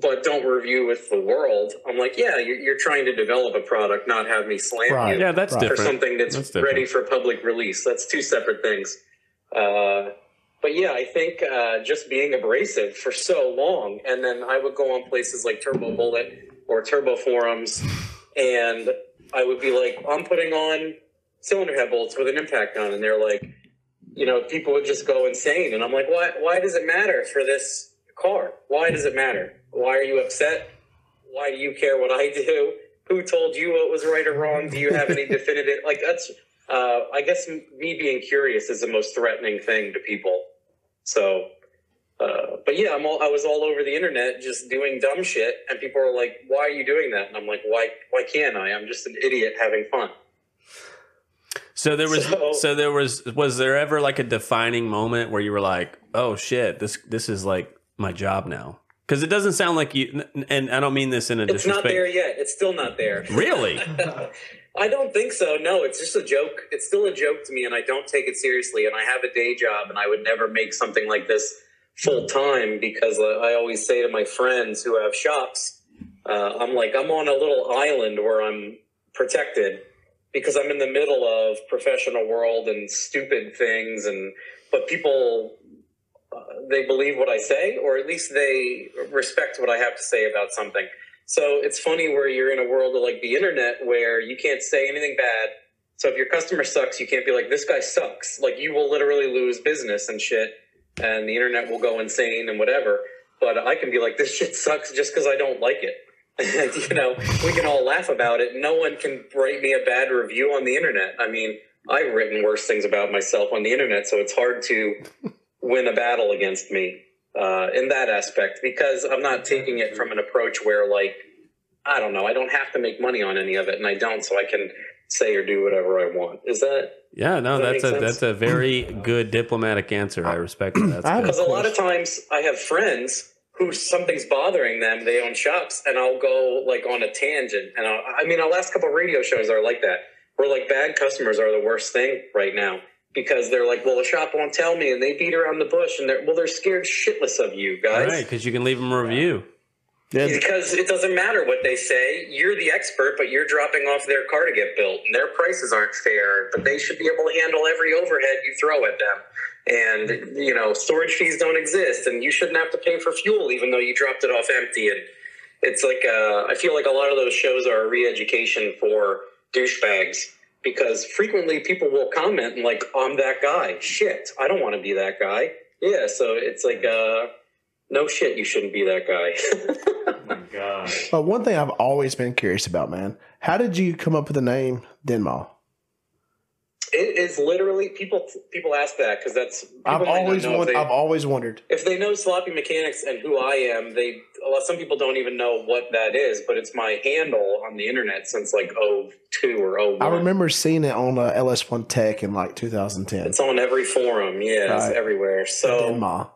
But don't review with the world. I'm like, yeah, you're, you're trying to develop a product, not have me slam Right. you yeah, that's Right. for different. something that's, That's different. ready for public release. That's two separate things. Uh, but yeah, I think uh, just being abrasive for so long, and then I would go on places like Turbo Bullet or Turbo Forums, and I would be like, I'm putting on cylinder head bolts with an impact gun, and they're like, you know, people would just go insane, and I'm like, why? Why does it matter for this car? Why does it matter? Why are you upset? Why do you care what I do? Who told you what was right or wrong? Do you have any <laughs> definitive? Like that's, uh, I guess m- me being curious is the most threatening thing to people. So, uh, but yeah, I'm all, I was all over the internet just doing dumb shit, and people are like, "Why are you doing that?" And I'm like, "Why? Why can't I? I'm just an idiot having fun." So there was so, So- there was was there ever like a defining moment where you were like, "Oh shit, this this is like my job now." Cuz it doesn't sound like you and I don't mean this in a It's not there yet. It's still not there. <laughs> Really? I don't think so. No, it's just a joke. It's still a joke to me, and I don't take it seriously. And I have a day job, and I would never make something like this full time because I always say to my friends who have shops, uh, I'm like, I'm on a little island where I'm protected because I'm in the middle of professional world and stupid things, and but people. Uh, they believe what I say, or at least they respect what I have to say about something. So it's funny where you're in a world of like the internet where you can't say anything bad. So if your customer sucks, you can't be like, this guy sucks. Like you will literally lose business and shit, and the internet will go insane and whatever. But I can be like, this shit sucks just because I don't like it. And, <laughs> you know, we can all laugh about it. No one can write me a bad review on the internet. I mean, I've written worse things about myself on the internet, so it's hard to win a battle against me uh, in that aspect because I'm not taking it from an approach where, like, I don't know, I don't have to make money on any of it, and I don't, so I can say or do whatever I want. Is that Yeah, no, Does that that's a sense? that's a very good diplomatic answer. I respect that. That's I have good. because a lot of times I have friends who something's bothering them. They own shops, and I'll go like on a tangent. And I'll, I mean, our last couple of radio shows are like that. Where like bad customers are the worst thing right now because they're like, well, the shop won't tell me, and they beat around the bush, and they're well, they're scared shitless of you guys. Right, because you can leave them a review. Because it doesn't matter what they say. You're the expert, but you're dropping off their car to get built, and their prices aren't fair. But they should be able to handle every overhead you throw at them. And you know, storage fees don't exist, and you shouldn't have to pay for fuel, even though you dropped it off empty. And it's like uh, I feel like a lot of those shows are a re-education for douchebags because frequently people will comment and like, "I'm that guy." Shit, I don't want to be that guy. Yeah, so it's like, uh, no shit, you shouldn't be that guy. <laughs> But one thing I've always been curious about, man, how did you come up with the name Denmal? It is literally people. People ask that because that's. I've always know wondered. they- I've always wondered. if they know sloppy mechanics and who I am, they a lot, some people don't even know what that is. But it's my handle on the internet since like 02 or 01. I remember seeing it on uh, LS1 Tech in like 2010. it's on every forum. Yeah, Right. it's everywhere. So Denmal.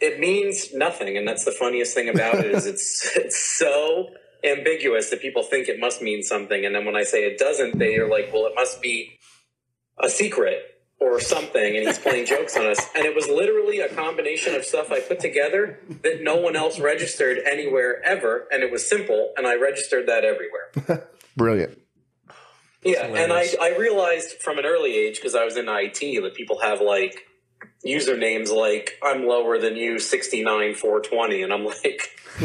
It means nothing, and that's the funniest thing about it is <laughs> it's it's so ambiguous that people think it must mean something, and then when I say it doesn't, they are like, "Well, it must be a secret or something," and he's playing jokes on us. And it was literally a combination of stuff I put together that no one else registered anywhere ever, and it was simple, and I registered that everywhere. <laughs> Brilliant. Yeah, and I, I realized from an early age because I was in IT that people have like usernames like I'm lower than you 69 420 and I'm like <laughs>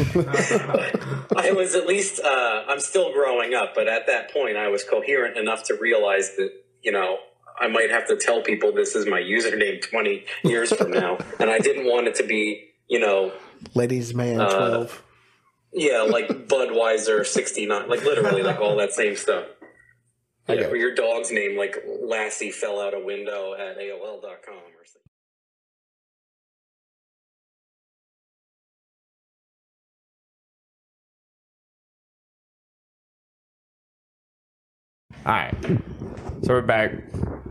I was at least uh, I'm still growing up but at that point I was coherent enough to realize that you know I might have to tell people this is my username 20 years from now and I didn't want it to be you know Ladies man Uh, 12. yeah like Budweiser 69 like literally like all that same stuff I yeah, or your dog's name like Lassie fell out a window at AOL.com or something. All right. So we're back.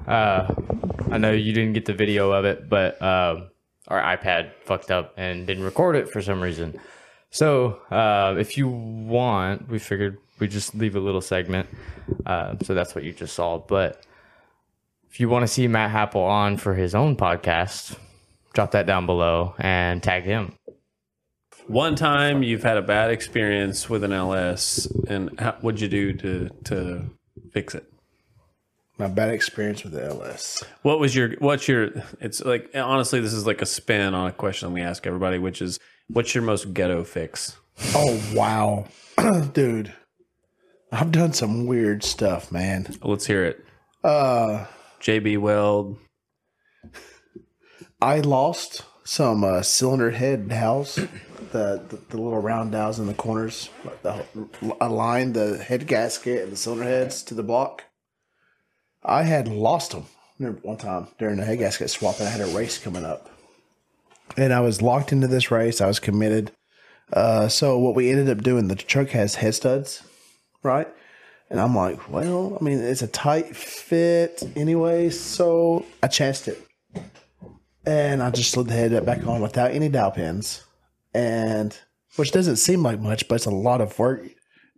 Uh, I know you didn't get the video of it, but um, our iPad fucked up and didn't record it for some reason. So uh, if you want, we figured we just leave a little segment. Uh, so that's what you just saw. But if you want to see Matt Happel on for his own podcast, drop that down below and tag him. One time you've had a bad experience with an LS, and how, what'd you do to to fix it? My bad experience with the LS. What was your what's your? It's like honestly, this is like a spin on a question we ask everybody, which is what's your most ghetto fix? Oh wow, <clears throat> dude! I've done some weird stuff, man. Let's hear it. Uh, JB Weld. I lost some uh, cylinder head dowels, the, the the little round dowels in the corners. The, aligned the head gasket and the cylinder heads to the block. I had lost them. One time during the head gasket swap, and I had a race coming up, and I was locked into this race. I was committed. Uh, so what we ended up doing, the truck has head studs, right? And I'm like, well, I mean, it's a tight fit anyway, so I chanced it and I just slid the head back on without any dowel pins, and which doesn't seem like much, but it's a lot of work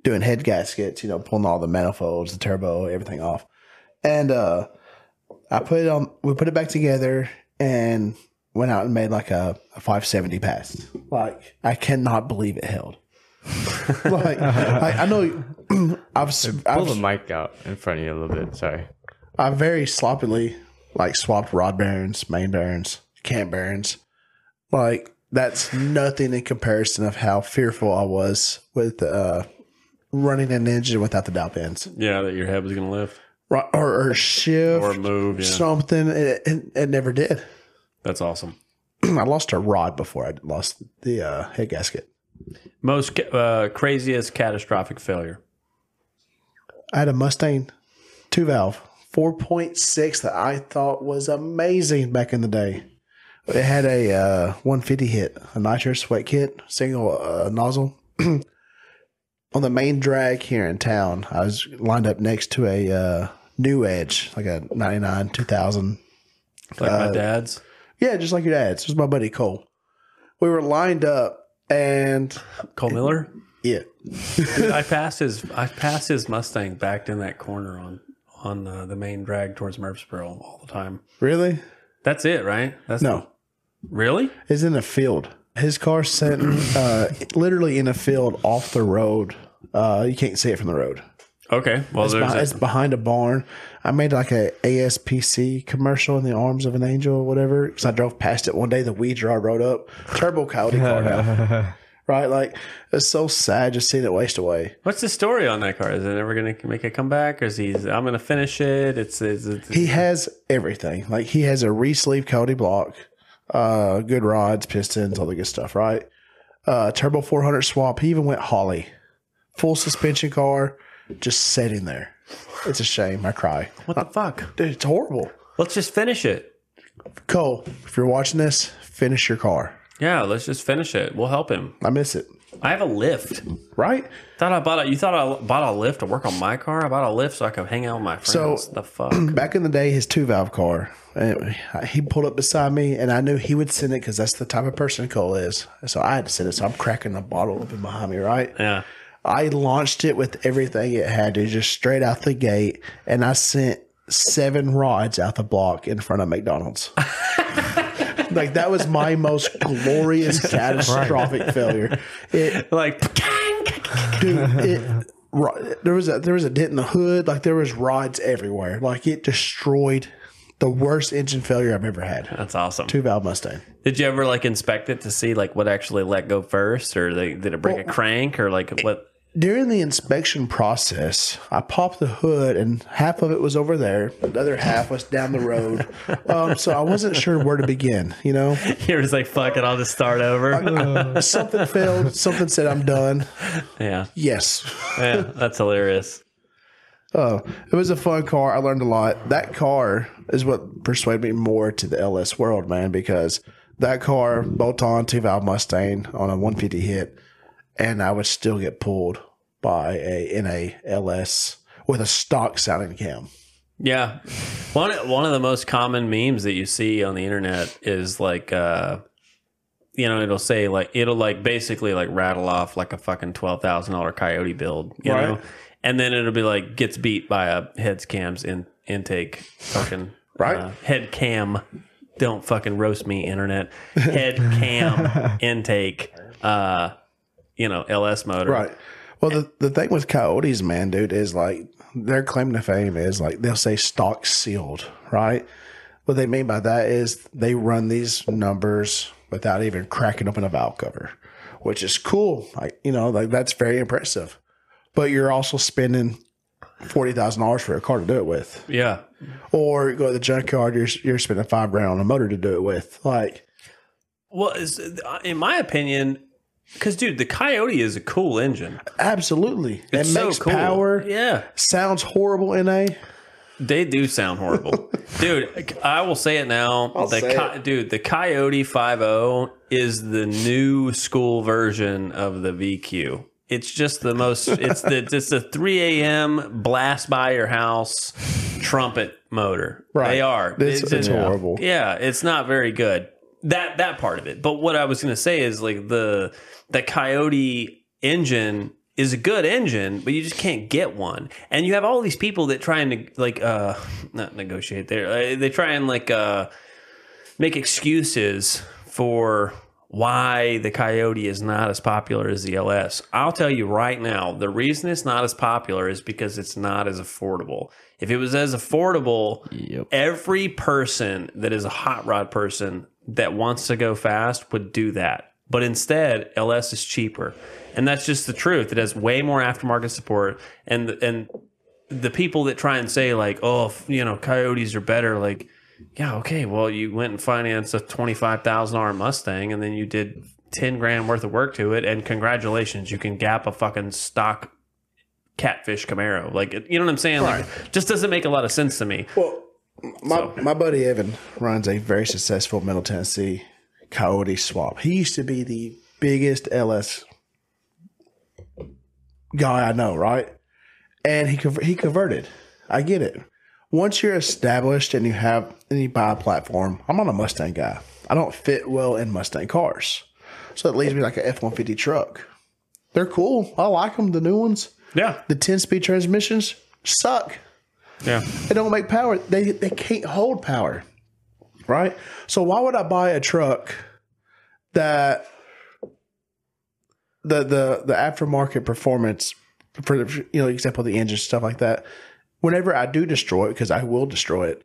doing head gaskets, you know, pulling all the manifolds, the turbo, everything off, and uh, I put it on. We put it back together and went out and made like a, a 570 pass. Like I cannot believe it held. <laughs> like I, I know <clears throat> I've, Pull the I've mic out in front of you a little bit. Sorry. I very sloppily like swapped rod bearings, main bearings, cam bearings. Like that's nothing in comparison of how fearful I was with uh, running an engine without the dowel pins, Yeah, that your head was gonna lift Ro- or, or shift or move. Yeah, something. It, it, it never did. that's awesome. <clears throat> I lost a rod before I lost the uh, head gasket. Most uh, craziest catastrophic failure. I had a Mustang two valve, 4.6 that I thought was amazing back in the day. It had a uh, 150 hit, a nitrous sweat kit, single uh, nozzle. <clears throat> On the main drag here in town, I was lined up next to a uh, new edge, like a 99, 2000. Like Uh, my dad's. Yeah, just like your dad's. It was my buddy Cole. We were lined up and Cole Miller. yeah, Dude, I passed his I passed his Mustang backed in that corner on on uh, the main drag towards Murfreesboro all the time. really? That's it, right? That's No. really. is in a field. His car sitting <clears throat> uh, literally in a field off the road. Uh, you can't see it from the road. Okay. Well, It's, there's behind, a- it's behind a barn. I made like a ASPC commercial in the arms of an angel or whatever because I drove past it one day. The weed jar rode up, turbo coyote car now. <laughs> Right, like it's so sad just seeing it waste away. what's the story on that car? Is it ever going to make a comeback, or is he? I'm going to finish it. It's, it's, it's He has everything. Like he has a re-sleeve coyote block, uh, good rods, pistons, all the good stuff. Right, uh, turbo 400 swap. He even went Holley, full suspension car, just sitting there. It's a shame. I cry. what the fuck? Uh, dude, it's horrible. Let's just finish it. Cole, if you're watching this, finish your car. Yeah, let's just finish it. We'll help him. I miss it. I have a lift. right? Thought I bought a. You thought I bought a lift to work on my car? I bought a lift so I could hang out with my friends. So- friends. the fuck. <clears throat> Back in the day, his two valve car, and he pulled up beside me, and I knew he would send it because that's the type of person Cole is. So I had to send it. So I'm cracking the bottle open behind me, right? Yeah. I launched it with everything it had to, just straight out the gate, and I sent seven rods out the block in front of McDonald's. <laughs> like that was my most glorious <laughs> catastrophic failure. It, Like, <laughs> dude, it, there was a there was a dent in the hood. Like there was rods everywhere. Like it destroyed the worst engine failure I've ever had. that's awesome. Two valve Mustang. Did you ever like inspect it to see like what actually let go first, or they, did it break a crank, or like what? During the inspection process, I popped the hood and half of it was over there. The other half was down the road. <laughs> Um, so I wasn't sure where to begin, you know? You're just like, fuck it, I'll just start over. Something failed. Something said I'm done. yeah. Yes. Yeah. That's hilarious. Oh, it was a fun car. I learned a lot. That car is what persuaded me more to the LS world, man, because that car, bolt on two valve Mustang on a 150 hit, and I would still get pulled by a in a LS with a stock sounding cam. Yeah. One one of the most common memes that you see on the internet is like uh you know, it'll say like it'll like basically like rattle off like a fucking twelve thousand dollar coyote build, you Right. know? And then it'll be like gets beat by a heads cams in intake fucking Right. uh, head cam. Don't fucking roast me, internet. Head cam <laughs> intake uh you know, LS motor. Right. Well, the, the thing with coyotes, man, dude, is like their claim to fame is like they'll say stock sealed, right? What they mean by that is they run these numbers without even cracking open a valve cover, which is cool. Like, you know, like that's very impressive. But you're also spending forty thousand dollars for a car to do it with, Yeah. or go to the junkyard, you're you're spending five grand on a motor to do it with. Like, Well, is, in my opinion, because dude, the Coyote is a cool engine. absolutely, It's it so makes cool. power. Yeah, Sounds horrible in a. they do sound horrible, <laughs> dude. I will say it now. the say Co- dude, the Coyote 50 is the new school version of the VQ. It's just the most. It's the <laughs> it's the 3 a.m. blast by your house trumpet motor. Right. They are. It's- it's yeah. horrible. Yeah, it's not very good. That that part of it. But what I was going to say is like the the Coyote engine is a good engine, but you just can't get one. And you have all these people that try and like uh not negotiate there. Uh, they try and like uh make excuses for why the Coyote is not as popular as the LS. I'll tell you right now, the reason it's not as popular is because it's not as affordable. If it was as affordable, every person that is a hot rod person that wants to go fast would do that. But instead, LS is cheaper. And that's just the truth. It has way more aftermarket support and and the people that try and say like, "Oh, you know, coyotes are better," like yeah, okay. Well, you went and financed a twenty five thousand dollar Mustang, and then you did ten grand worth of work to it, and congratulations, you can gap a fucking stock catfish Camaro. Like, you know what I'm saying? Like, just doesn't make a lot of sense to me. Well, my my buddy Evan runs a very successful Middle Tennessee Coyote swap. He used to be the biggest LS guy I know, right? And he he converted. I get it. Once you're established and you have and you buy a platform, I'm not a Mustang guy. I don't fit well in Mustang cars, so it leaves me like an F one fifty truck. They're cool. I like them. The new ones. Yeah, The ten speed transmissions suck. yeah, They don't make power. They they can't hold power. Right? So why would I buy a truck that the the the aftermarket performance for the, you know example the engine stuff like that whenever I do destroy it because I will destroy it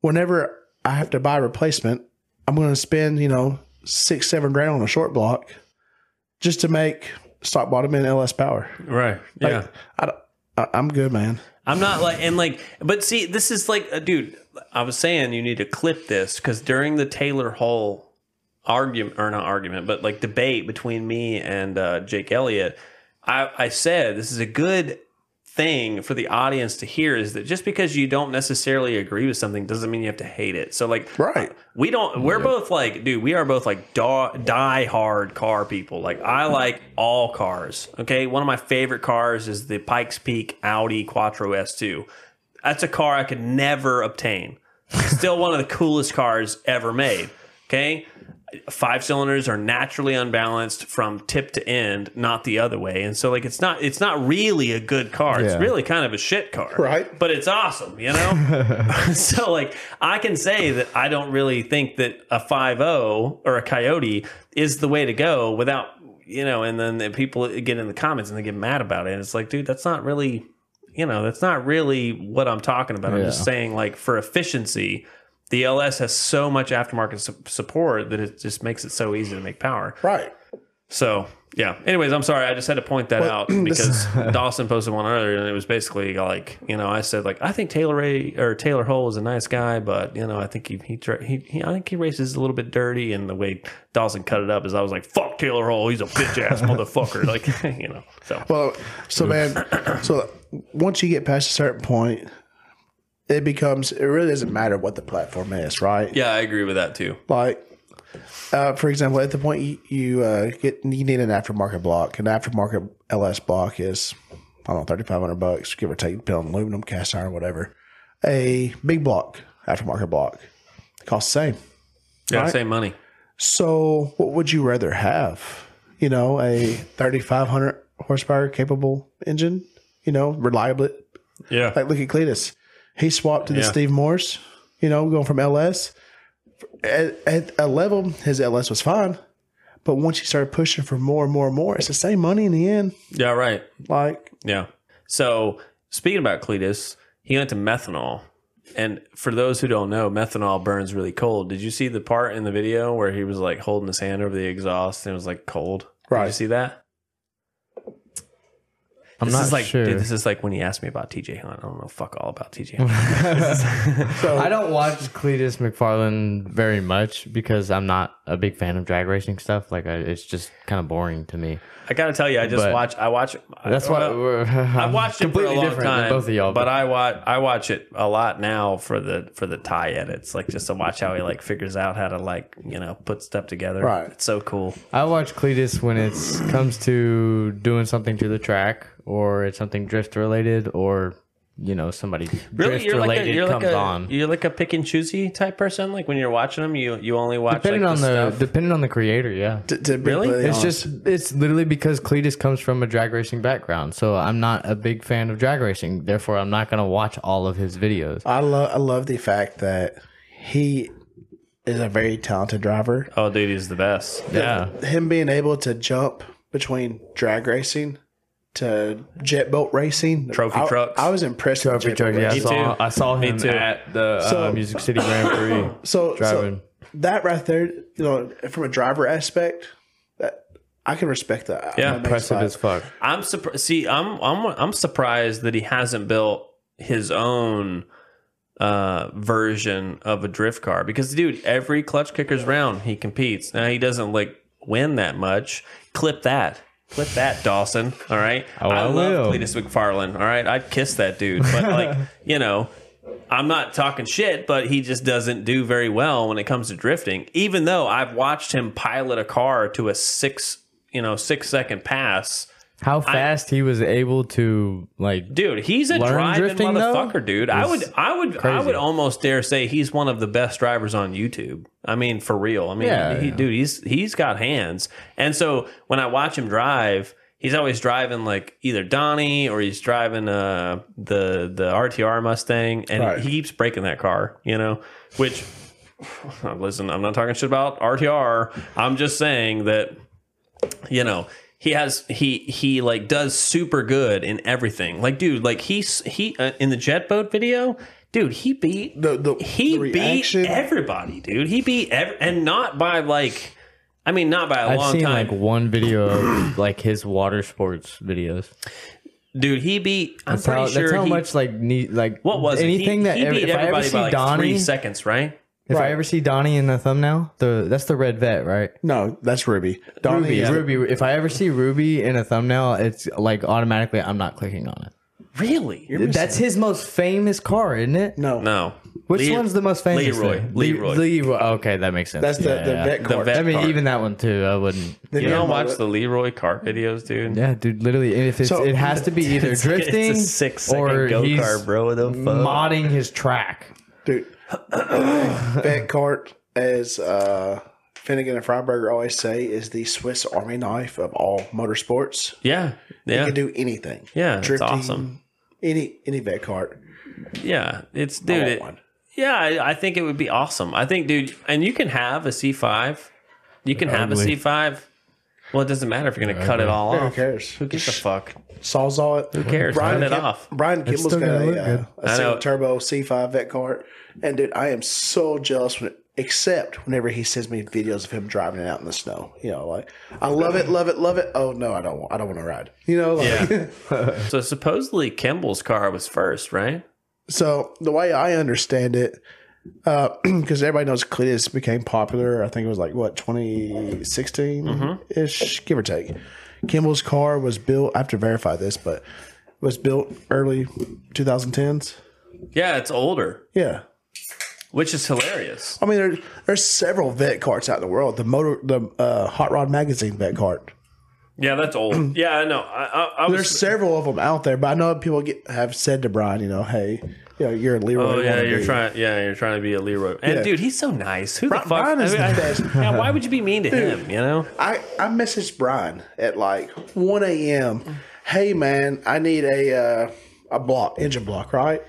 whenever I have to buy a replacement I'm going to spend you know six seven grand on a short block just to make stock bottom and LS power right. Like, yeah. I, don't- I, I'm good man I'm not like, and like, but see, this is like, uh, dude, I was saying you need to clip this because during the Taylor Hull argument, or not argument, but like debate between me and uh, Jake Elliott, I, I said this is a good thing for the audience to hear is that just because you don't necessarily agree with something doesn't mean you have to hate it. So like Right. we don't we're both like dude we are both like da- die hard car people like i like all cars okay one of my favorite cars is the pikes peak audi quattro s2 that's a car i could never obtain. Still one of the coolest cars ever made okay? Five cylinders are naturally unbalanced from tip to end not the other way. And so like it's not it's not really a good car. It's really kind of a shit car Right. but it's awesome you know? <laughs> So like I can say that I don't really think that a 5.0 or a Coyote is the way to go without you know, and then the people get in the comments and they get mad about it. And it's like, dude, that's not really, you know, that's not really what I'm talking about. I'm just saying, like, for efficiency, the LS has so much aftermarket su- support that it just makes it so easy to make power. Right. So yeah. Anyways, I'm sorry. I just had to point that out <clears throat> because <laughs> Dawson posted one earlier, and it was basically like, you know, I said like, I think Taylor Ray or Taylor Hull is a nice guy, but you know, I think he he, he, he I think he races a little bit dirty, and the way Dawson cut it up is I was like, fuck Taylor Hull, he's a bitch ass <laughs> motherfucker, like <laughs> you know. So Well, so man, so once you get past a certain point, it becomes it really doesn't matter what the platform is, right? yeah, I agree with that too. Like, uh, for example, at the point you, you uh, get you need an aftermarket block. An aftermarket LS block is I don't know thirty five hundred bucks, give or take, depending on aluminum, cast iron, whatever. A big block aftermarket block costs the same. Yeah, Right. same money. So, what would you rather have? You know, a 3,500 horsepower capable engine, you know, reliable. Yeah, Like, look at Cletus. He swapped to the Yeah. Steve Morse, you know, going from LS. At, at a level, his LS was fine. But once you started pushing for more and more and more, it's the same money in the end. yeah, right. Like, Yeah. So speaking about Cletus, he went to methanol. And for those who don't know, methanol burns really cold. Did you see the part in the video where he was like holding his hand over the exhaust and it was like cold? Did Right. you see that? I'm this not is like sure. dude, this is like when he asked me about TJ Hunt. I don't know fuck all about TJ Hunt. <laughs> I don't watch Cletus McFarland very much because I'm not a big fan of drag racing stuff. Like, I, it's just kind of boring to me. I gotta tell you, I just But- watch I watch That's why well, we're, <laughs> I've watched it for a completely long different time, than both of y'all. But I watch I watch it a lot now for the for the tie edits, like just to watch how he like figures out how to like you know put stuff together. Right. it's so cool. I watch Cletus when it comes to doing something to the track, or it's something drift related, or you know somebody Really, drift you're like a, related you're comes like a on. you're like a pick and choosy type person. Like when you're watching them, you you only watch Depending like on the, the depending on the creator, yeah. to, to be Really? It's honest. just it's literally because Cletus comes from a drag racing background, so I'm not a big fan of drag racing. Therefore, I'm not gonna watch all of his videos. I love I love the fact that he is a very talented driver. oh, dude, he's the best. Yeah, him being able to jump between drag racing to jet boat racing, Trophy I, trucks. I was impressed. with jet trucks. yeah. I saw. I saw Me him too. at the So- uh, Music City Grand <coughs> Prix. So, driving. so that right there, you know, from a driver aspect, that I can respect that. Yeah, I'm amazed Impressive as fuck. I'm surprised. See, I'm I'm I'm surprised that he hasn't built his own uh version of a drift car because dude every clutch kickers round he competes now he doesn't like win that much clip that clip that dawson all right? Oh, I love will. cletus mcfarland all right? I'd kiss that dude but like <laughs> you know i'm not talking shit but he just doesn't do very well when it comes to drifting. Even though i've watched him pilot a car to a six you know six second pass How fast he was able to like Dude, he's a driving drifting, though, motherfucker, dude. I would, I would, I would almost dare say he's one of the best drivers on YouTube. I mean, for real. I mean, Yeah, he, yeah. dude, he's he's got hands, and so when I watch him drive, he's always driving like either Donnie or he's driving uh the the RTR Mustang, and Right. he keeps breaking that car, you know, which. <sighs> Listen, I'm not talking shit about RTR. I'm just saying that you know he has he he like does super good in everything. Like dude like he's he uh, in the jet boat video dude he beat The- the- he the beat everybody dude. He beat ev- and not by like i mean not by a I've long seen time. like one video of <clears throat> like his water sports videos. dude he beat i'm That's pretty how, sure that's how he, much like neat like what was anything? He, that he beat if I ever everybody see by like Donnie, three seconds right if Right. I ever see Donnie in the thumbnail, the that's the red vet, right? No, that's Ruby. Donnie Ruby, is- Ruby. If I ever see Ruby in a thumbnail, it's like automatically I'm not clicking on it. Really? That's his most famous car, isn't it? No, no. Which Le- one's the most famous? Leroy. then? Leroy. Le- Leroy. Okay, that makes sense. that's the Yeah, the yeah. vet The car. vet- I mean, car. even that one too. I wouldn't. Then You yeah, don't watch the Leroy car videos, dude? Yeah, dude. Literally, if it's, So- it has to be <laughs> either drifting It's a six second or go he's kart, bro. The fuck? modding his track. dude. <coughs> vet cart, as uh, Finnegan and Freiburger always say, is the Swiss Army knife of all motorsports. Yeah. You Yeah. can do anything. Yeah, it's awesome. Any any vet cart. Yeah. It's, dude, it, one. yeah, I, I think it would be awesome. I think, dude, and you can have a C5. You can have a Ugly. C5. Well, it doesn't matter if you're going to cut it all Yeah, who off. cares? Who gives a fuck? Sawzall it. Who cares? Cut it off. Brian Kimball's still got gonna look a, uh, good. a I single turbo C5 vet cart, and dude, I am so jealous when, except whenever he sends me videos of him driving it out in the snow. You know, like I love it, love it, love it. Oh no, I don't. want I don't want to ride. You know, like, Yeah. <laughs> so supposedly Kimball's car was first, right? So the way I understand it, <clears throat> because everybody knows Cletus became popular. I think it was like what 2016 ish, give or take. Kimball's car was built. I have to verify this, but was built early 2010s. Yeah, it's older, Yeah, which is hilarious. I mean there, there's several vet carts out in the world. The motor, the uh, Hot Rod Magazine vet cart. Yeah, that's old. <clears throat> yeah, I know. I, I, I There's was. several of them out there, but I know people get, have said to Brian, you know, hey, you know, you're a Leroy. Oh yeah, you're trying. Yeah, you're trying to be a Leroy. And Yeah. dude, he's so nice. Who Bri- the fuck? Brian is I mean, the I- best. <laughs> yeah, why would you be mean to him? You know? I, I messaged Brian at like 1 a.m. Hey man, I need a uh, a block engine block, right?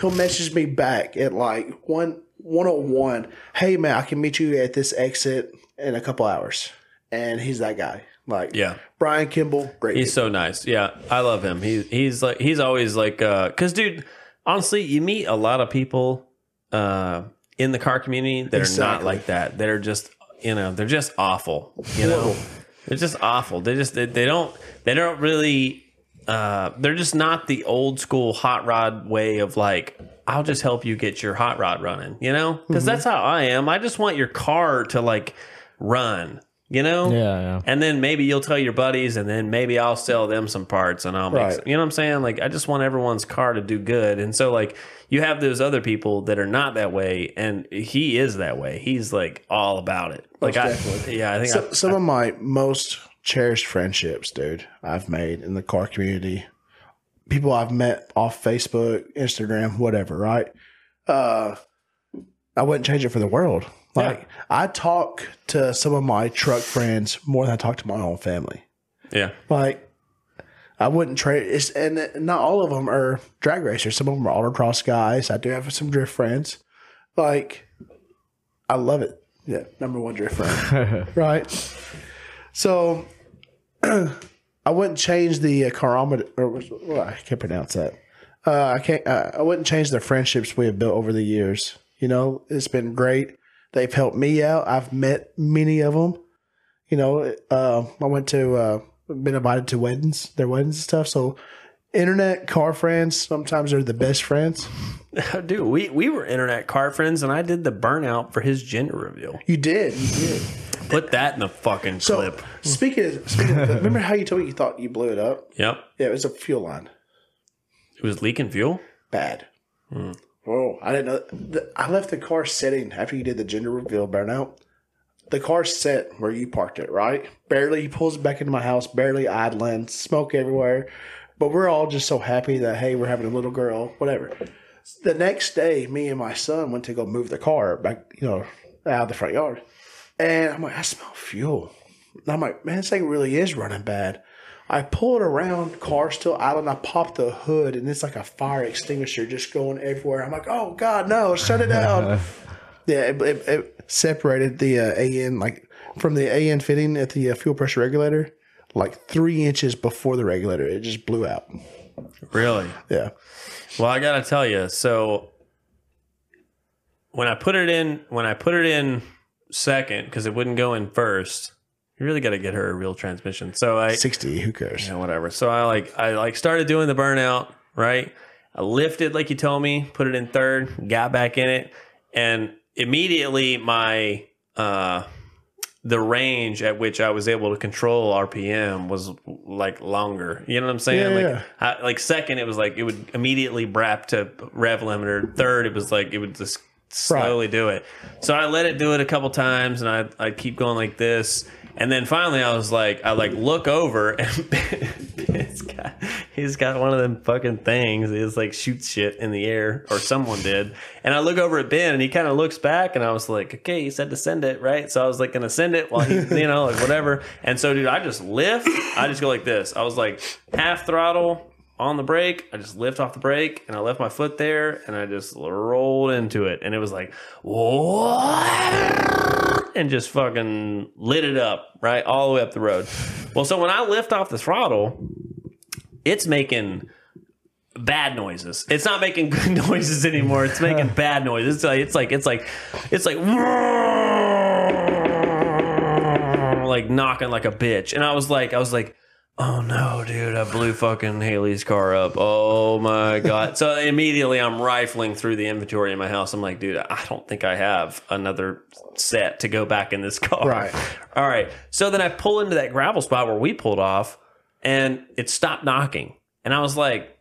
He'll message me back at like 1 101. Hey man, I can meet you at this exit in a couple hours. And he's that guy. Like Yeah. Brian Kimball, great. He's so nice. Yeah, I love him. He he's like he's always like uh cuz dude, honestly, you meet a lot of people uh in the car community that are not like that. That are just, you know, they're just awful, you know. They're just awful. They just they, they don't they don't really uh they're just not the old school hot rod way of like I'll just help you get your hot rod running, you know? because Mm-hmm. that's how I am. I just want your car to like run, you know? Yeah, yeah. And then maybe you'll tell your buddies, and then maybe I'll sell them some parts, and I'll make. Right. Some, you know what I'm saying? Like I just want everyone's car to do good, and so like you have those other people that are not that way, and he is that way. He's like all about it. Like I, yeah, I think So, I, some of my most cherished friendships, dude, I've made in the car community. People I've met off Facebook, Instagram, whatever, right? Uh, I wouldn't change it for the world. Like I talk to some of my truck friends more than I talk to my own family. yeah, Like I wouldn't trade. It's and not all of them are drag racers. Some of them are autocross guys. I do have some drift friends. Like I love it. Yeah, number one drift friend. <laughs> right. So <clears throat> I wouldn't change the uh. Or well, I can't pronounce that. Uh, I can't. Uh, I wouldn't change the friendships we have built over the years. You know, it's been great. They've helped me out. I've met many of them. You know, uh, I went to uh, been invited to weddings, their weddings and stuff. So, internet car friends sometimes are the best friends. <laughs> dude, we we were internet car friends, and I did the burnout for his gender reveal. You did, you did. Put that in the fucking So, clip. speaking of, speaking of, remember how you told me you thought you blew it up? Yep, Yeah, it was a fuel line. it was leaking fuel. Bad. Oh, I didn't know. I left the car sitting after you did the gender reveal burnout. The car set where you parked it, right? Barely. He pulls it back into my house, barely idling, smoke everywhere. But we're all just so happy that, hey, we're having a little girl, whatever. The next day, me and my son went to go move the car back, you know, out of the front yard. And I'm like, I smell fuel. And I'm like, man, this thing really is running bad. I pull it around, car still out, and I pop the hood, and it's like a fire extinguisher just going everywhere. I'm like, oh god, no, shut it down. <laughs> yeah, it, it, it separated the uh, AN like from the AN fitting at the uh, fuel pressure regulator, like three inches before the regulator. It just blew out. Really? Yeah, Well, I gotta tell you, so when I put it in, when I put it in second, because it wouldn't go in first, you really got to get her a real transmission. So I, sixty. Who cares? yeah, whatever. So I like, I like started doing the burnout, right? I lifted like you told me, put it in third, got back in it, and immediately my uh the range at which I was able to control RPM was like longer. You know what I'm saying? Yeah, like, yeah. I, like second, it was like it would immediately brap to rev limiter. Third, it was like it would just slowly do it. So I let it do it a couple times, and I I keep going like this. And then finally, I was like, I like look over, <laughs> and he's got one of them fucking things. It's like shoots shit in the air, or someone did. And I look over at Ben, and he kind of looks back, and I was like, okay, he said to send it, right? So I was like, gonna send it while he, you know, like whatever. And so, dude, I just lift. I just go like this. I was like half throttle on the brake. I just lift off the brake, and I left my foot there, and I just rolled into it, and it was like, what? And just fucking lit it up, right? All the way up the road. Well, so when I lift off the throttle, it's making bad noises. It's not making good <laughs> noises anymore. It's making <laughs> bad noises. It's like it's like it's like it's like <laughs> like knocking like a bitch. And I was like I was like Oh no, dude! I blew fucking Haley's car up. Oh my god! so immediately I'm rifling through the inventory in my house. I'm like, dude, I don't think I have another set to go back in this car. Right. All right. So then I pull into that gravel spot where we pulled off, and it stopped knocking, and I was like,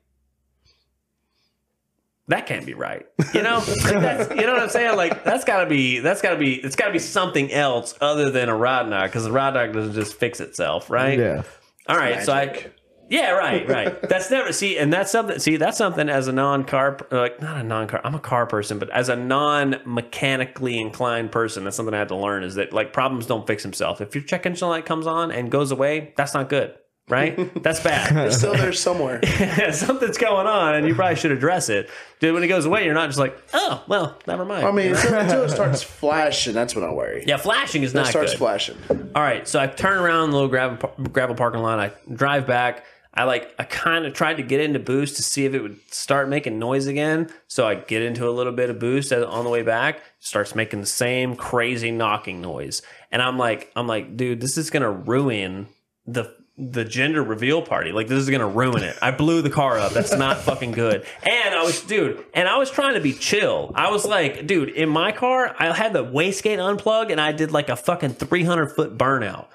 that can't be right. You know, like that's, you know what I'm saying? Like that's gotta be, that's gotta be, it's gotta be something else other than a rod knock because the rod knock doesn't just fix itself, right? Yeah. All right, so I, yeah, right, right. That's never see, and that's something. See, that's something as a non-car, like not a non-car. I'm a car person, but as a non-mechanically inclined person, that's something I had to learn. Is that like problems don't fix themselves. If your check engine light comes on and goes away, that's not good, right? <laughs> That's bad. It's still there somewhere. <laughs> Something's going on, and you probably should address it. Dude, when it goes away, you're not just like, oh, well, never mind. I mean, until, until it starts flashing, that's when I worry. yeah, flashing is not. It starts good. flashing. All right, so I turn around the little gravel gravel parking lot. I drive back. I like I kind of tried to get into boost to see if it would start making noise again. So I get into a little bit of boost on the way back. Starts making the same crazy knocking noise, and I'm like, I'm like, dude, this is gonna ruin the the gender reveal party. Like this is gonna ruin it. I blew the car up. That's not <laughs> fucking good. And I was, dude, and I was trying to be chill. I was like, dude, in my car, I had the wastegate unplug, and I did like a fucking 300 foot burnout.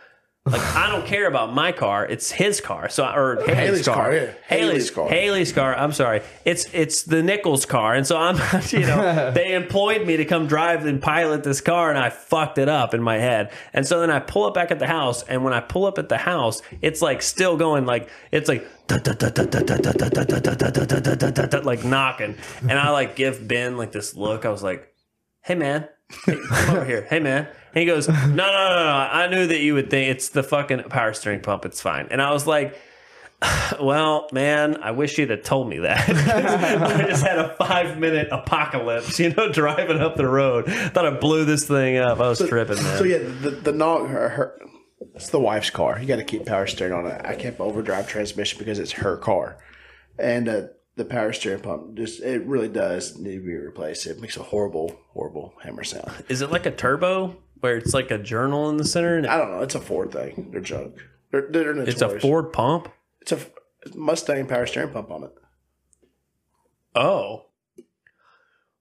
Like I don't care about my car; it's his car. So or Haley's, Haley's car. car, yeah. Haley's, Haley's car. Haley's car. I'm sorry. It's it's the Nichols car, and so I'm you know they employed me to come drive and pilot this car, and I fucked it up in my head. And so then I pull up back at the house, and when I pull up at the house, it's like still going like it's like like knocking, and I like give Ben like this look. I was like, "Hey man, hey, come over here. Hey man." And he goes, "No, no, no, no. I knew that you would think it's the fucking power steering pump. It's fine." And I was like. <sighs> Well, man, I wish you'd have told me that. <laughs> I just had a five minute apocalypse, you know, <laughs> driving up the road. Thought I blew this thing up. I was tripping, man. So yeah, the the knock her, her it's the wife's car. You got to keep power steering on it. I kept overdrive transmission because it's her car, and uh, the power steering pump just it really does need to be replaced. It makes a horrible, horrible hammer sound. Is it like a turbo where it's like a journal in the center? And I don't know. It's a Ford thing. They're junk. They're, they're it's a Ford pump? It's a Mustang power steering pump on it. Oh.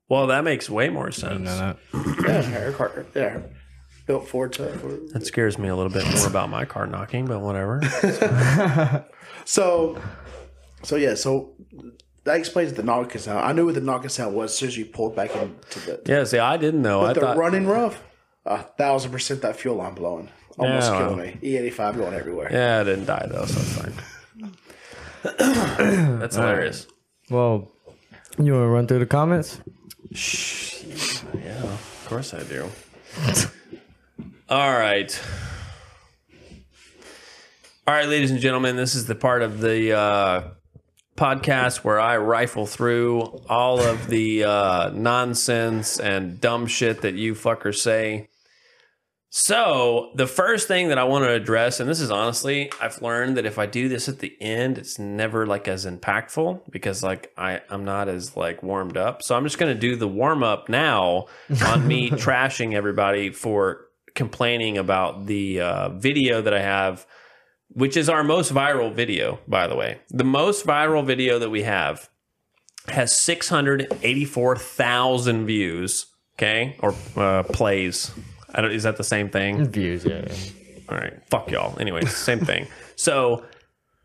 Well, that makes way more sense. Yeah, her car. Yeah, built Ford to Ford. That scares me a little bit more about my car knocking, but whatever. <laughs> So, so yeah, so that explains the knocking sound. I knew what the knocking sound was as soon as you pulled back into the. yeah, see, I didn't know. I But the thought running rough, a thousand percent that fuel line blowing. Almost Yeah, killing well. me. E eighty five going everywhere. Yeah, I didn't die though, so it's fine. <coughs> That's hilarious. Well, you want to run through the comments? Yeah, of course I do. <laughs> All right. All right, ladies and gentlemen, this is the part of the uh, podcast where I rifle through all of the uh, nonsense and dumb shit that you fuckers say. So, the first thing that I want to address, and this is honestly, I've learned that if I do this at the end, it's never like as impactful because like I, I'm not as like warmed up. So I'm just gonna do the warm up now <laughs> on me trashing everybody for complaining about the uh, video that I have, which is our most viral video, by the way. The most viral video that we have has 684,000 views, okay, or uh, plays. I don't. Is that the same thing? Views, yeah. yeah. All right, fuck y'all. Anyways, same thing. So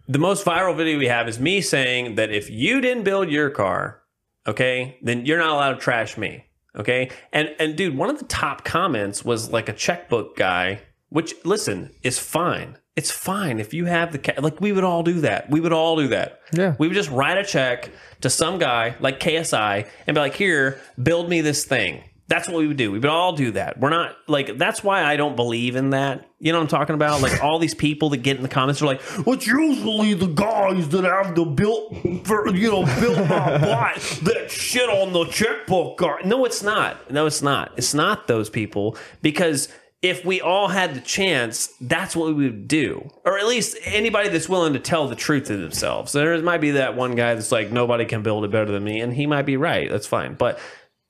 the most viral video we have is me saying that if you didn't build your car, okay, then you're not allowed to trash me. Okay. And and dude, one of the top comments was like a checkbook guy, which listen, is fine. It's fine if you have the ca- like we would all do that. We would all do that. Yeah. We would just write a check to some guy like KSI and be like, "Here, build me this thing." That's what we would do. We would all do that. We're not like that's why I don't believe in that. You know what I'm talking about? Like all these people that get in the comments are like, "It's usually the guys that have the built for you know built my <laughs> bot that shit on the checkbook." card." No, it's not. No, it's not. It's not those people because if we all had the chance, that's what we would do. Or at least anybody that's willing to tell the truth to themselves. There might be that one guy that's like, nobody can build it better than me. And he might be right. That's fine. But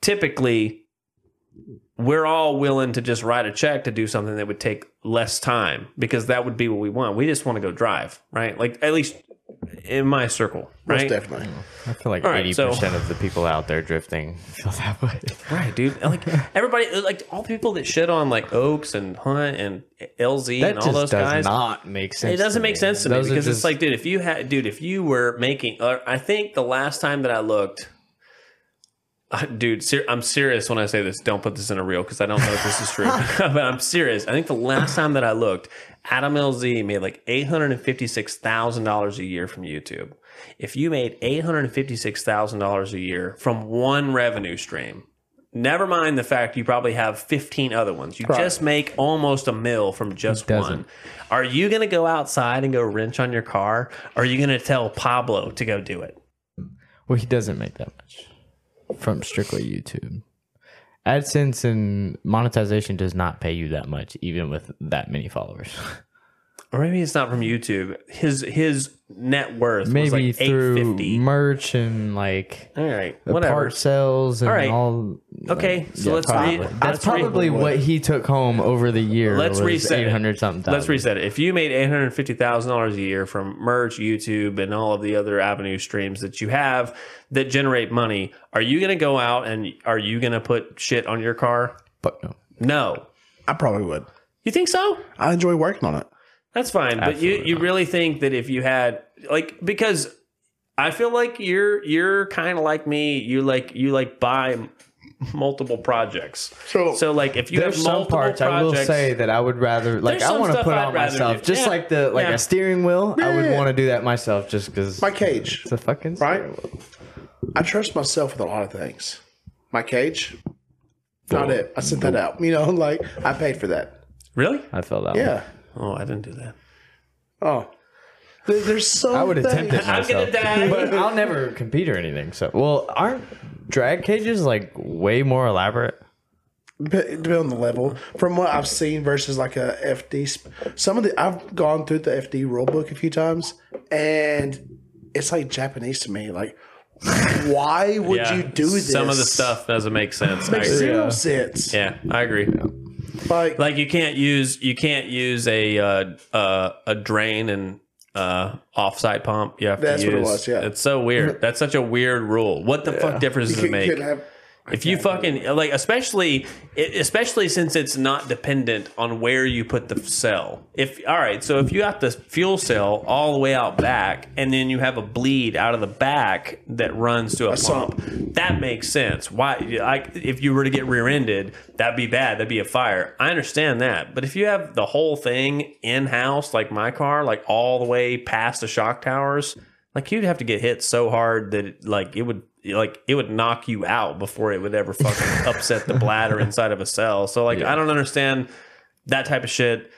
typically, we're all willing to just write a check to do something that would take less time because that would be what we want. We just want to go drive, right? Like, at least in my circle, Most right? definitely. I feel like All right, eighty so- percent of the people out there drifting feel that way. Right, dude. Like everybody, like all the people that shit on like Oaks and Hunt and LZ That and all just those does guys. not make sense. It doesn't to make me. sense to me Those are because it's just- like, dude, if you had, dude, if you were making, uh, I think the last time that I looked, <laughs> Uh, dude, ser- I'm serious when I say this. Don't put this in a reel because I don't know if this is true, <laughs> <laughs> but I'm serious. I think the last time that I looked, Adam LZ made like eight hundred and fifty six thousand dollars a year from YouTube. If you made eight hundred and fifty six thousand dollars a year from one revenue stream, Never mind the fact you probably have 15 other ones. You just make almost a mill from just one. Are you going to go outside and go wrench on your car? Or are you going to tell Pablo to go do it? Well, he doesn't make that much from strictly YouTube. AdSense and monetization does not pay you that much, even with that many followers. <laughs> Or maybe it's not from YouTube. His his net worth was like through 850. merch and like All right, the whatever. part sales and All right. all. Okay, so Yeah, let's probably. re- That's let's re- probably what he took home over the year. Let's was reset it. eight hundred something. Let's thousand. reset it. If you made eight hundred fifty thousand dollars a year from merch, YouTube, and all of the other avenue streams that you have that generate money, are you going to go out and are you going to put shit on your car? Fuck no. No. I probably would. You think so? I enjoy working on it. That's fine, but you Absolutely you really think that if you had like because I feel like you're you're kind of like me. You like you like buy multiple projects. So- so like if you There's have some parts projects, I will say that I would rather like I want to put I'd on myself do. just Yeah. like the like Yeah. a steering wheel. I would want to do that myself just because My cage. it's a fucking Right? wheel. I trust myself with a lot of things. My cage, not it. I sent that out. You know, <laughs> like I paid for that. really? I feel that. Yeah. Oh, I didn't do that. Oh, There- there's so. I would things. attempt it <laughs> I'm gonna myself, die. but I'll never compete or anything. So, well, aren't drag cages like way more elaborate? Dep- Depending on the level, from what I've seen versus like a FD, sp- some of the I've gone through the FD rule book a few times, and it's like Japanese to me. Like, why would Yeah, you do this? Some of the stuff doesn't make sense. I makes agree. zero sense. Yeah, I agree. Like, Like you can't use you can't use a uh, uh, a drain and uh, offsite pump. You have That's to what it use. was, yeah. it's so weird. That's such a weird rule. What the fuck difference does it make? have. If you fucking like, especially especially since it's not dependent on where you put the cell. If all right, so if you got the fuel cell all the way out back, and then you have a bleed out of the back that runs to a, sump. pump, that makes sense. Why? Like, if you were to get rear-ended, that'd be bad. That'd be a fire. I understand that, but if you have the whole thing in house, like my car, like all the way past the shock towers, like you'd have to get hit so hard that it, like it would like it would knock you out before it would ever fucking <laughs> upset the bladder inside of a cell. So like I don't understand that type of shit.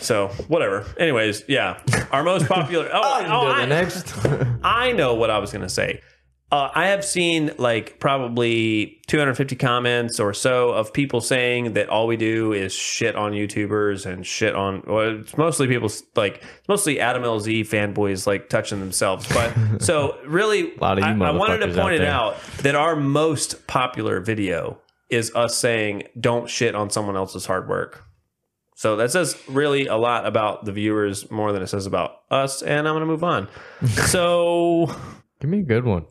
So whatever. Anyways, yeah, our most popular. <laughs> Oh, oh, the I, next. <laughs> I know what I was gonna say. Uh, I have seen like probably 250 comments or so of people saying that all we do is shit on YouTubers and shit on. Well, it's mostly people like it's mostly Adam LZ fanboys like touching themselves. But <laughs> so really, lot of you I, I wanted to motherfuckers out point it out that our most popular video is us saying "Don't shit on someone else's hard work." So that says really a lot about the viewers more than it says about us. And I'm going to move on. <laughs> so Give me a good one.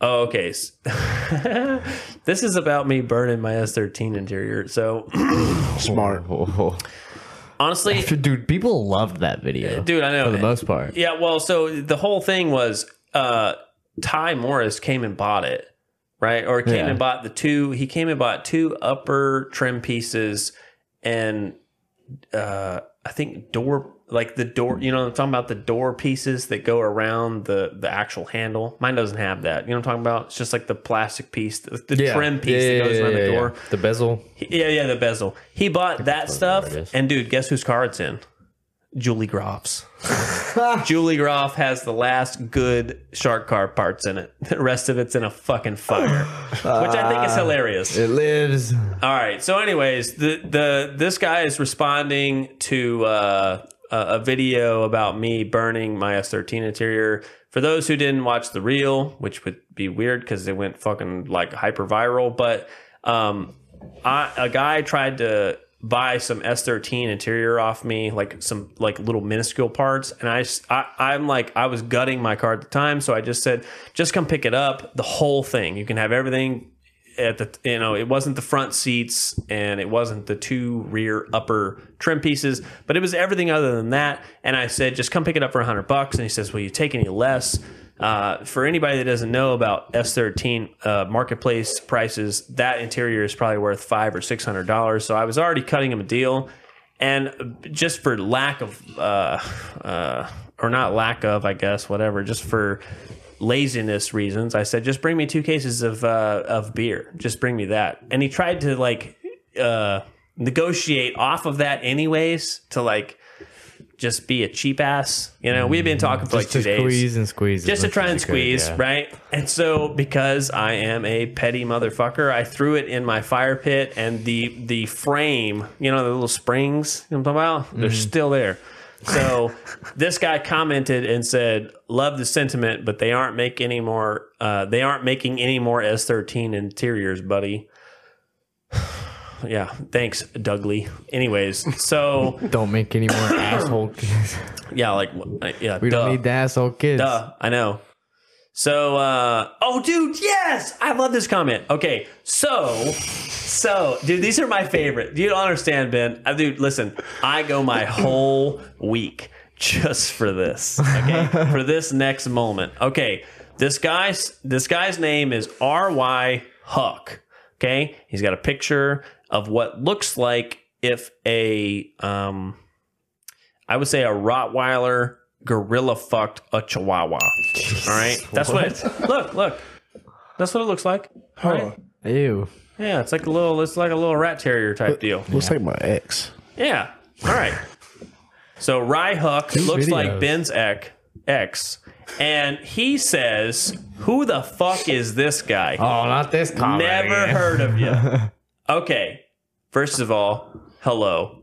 Oh, okay. <laughs> This is about me burning my S13 interior. So <clears throat> Smart. <laughs> Oh, honestly, <laughs> dude, people loved that video. dude, I know for the most part. Yeah, well, so the whole thing was uh Ty Morris came and bought it, right? Or came Yeah. and bought the two he came and bought two upper trim pieces and uh I think door like the door you know I'm talking about the door pieces that go around the the actual handle. Mine doesn't have that. You know what I'm talking about? It's just like the plastic piece, the, the trim piece that goes around the door. The bezel. Yeah, yeah, the bezel. He bought that stuff, is. and dude, guess whose car it's in? Julie Groff's. <laughs> Julie Groff has the last good shark car parts in it. <laughs> The rest of it's in a fucking fire, which I think is hilarious. It lives. All right. So, anyways, the the this guy is responding to uh, a, video about me burning my S13 interior. For those who didn't watch the reel, which would be weird because it went fucking like hyper viral, but um, I, a guy tried to buy some S13 interior off me, like some like little minuscule parts, and I, I'm like I was gutting my car at the time, so I just said, just come pick it up, the whole thing. You can have everything at the you know it wasn't the front seats and it wasn't the two rear upper trim pieces but it was everything other than that. And i said just come pick it up for a hundred bucks. And he says will you take any less? Uh, for anybody that doesn't know about s13 uh, marketplace prices that interior is probably worth five or six hundred dollars. So i was already cutting him a deal. And just for lack of uh, uh, or not lack of i guess whatever just for laziness reasons, I said, just bring me two cases of uh, of beer. Just bring me that. And he tried to like uh, negotiate off of that, anyways, to like just be a cheap ass. You know, we've been talking for like Just two to days. squeeze and squeeze. Just to try and could, squeeze, yeah. right? And so, because I am a petty motherfucker, I threw it in my fire pit, and the the frame, you know, the little springs, you know I'm talking about, they're Mm-hmm. still there. So this guy commented and said, "Love the sentiment, but they aren't making any more. Uh, they aren't making any more S13 interiors, buddy." <sighs> yeah, thanks, Dougley. Anyways, so <laughs> Don't make any more <coughs> asshole kids. yeah, like uh, yeah, We don't need the asshole kids. Duh, I know. So, uh, oh, dude, yes, I love this comment. Okay, so, so, dude, these are my favorite. You don't understand, Ben. Uh, dude, listen, I go my whole week just for this. Okay, <laughs> for this next moment. Okay, this guy's this guy's name is R Y Huck. Okay, he's got a picture of what looks like if a um, I would say a Rottweiler gorilla fucked a Chihuahua. <laughs> All right, that's what. it, look, look, that's what it looks like. All right? Ew. Yeah, it's like a little. It's like a little rat terrier type deal. Looks like my ex. Yeah. All right. So Rye Hook looks like. Ben's ex, ex, and he says, "Who the fuck is this guy?" Oh, not this comment. Never heard of you. <laughs> okay. First of all, hello.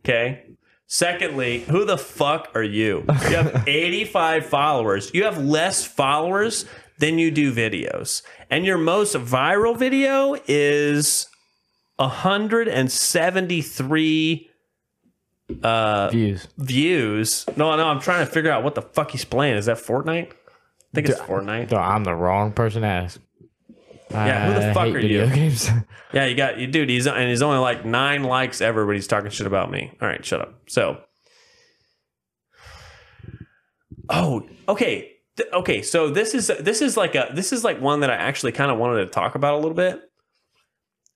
Okay. Secondly, who the fuck are you? You have <laughs> 85 followers. You have less followers than you do videos. And your most viral video is 173 uh, Views. views. No, no, I'm trying to figure out what the fuck he's playing. Is that Fortnite? I think it's Fortnite. No, I'm the wrong person to ask. Yeah, who the I fuck are you? Games. <laughs> Yeah, you got you, dude. He's and he's only like nine likes ever, but he's talking shit about me. All right, shut up. So, oh, okay, Th- okay. So this is this is like a this is like one that I actually kind of wanted to talk about a little bit.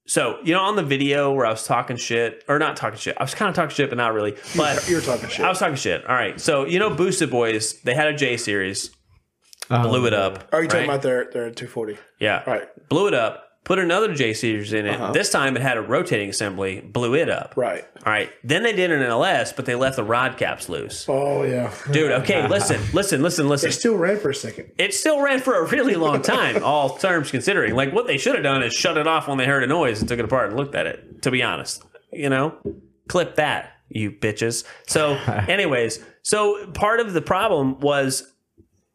So you know, on the video where I was talking shit, or not talking shit, I was kind of talking shit, but not really. But You're talking shit. I was talking shit. All right. So you know, Boosted Boys, they had a J series, blew it oh, up. Are you talking about their their 240? Yeah. Right. Blew it up. Put another J series in it. Uh-huh. This time it had a rotating assembly. Blew it up. Right. All right. Then they did an LS, but they left the rod caps loose. Oh yeah. Dude, okay, <laughs> listen, listen, listen, listen. It still ran for a second. It still ran for a really long time, <laughs> all terms considering. Like what they should have done is shut it off when they heard a noise and took it apart and looked at it. To be honest, you know, clip that, you bitches. So, <laughs> anyways, so part of the problem was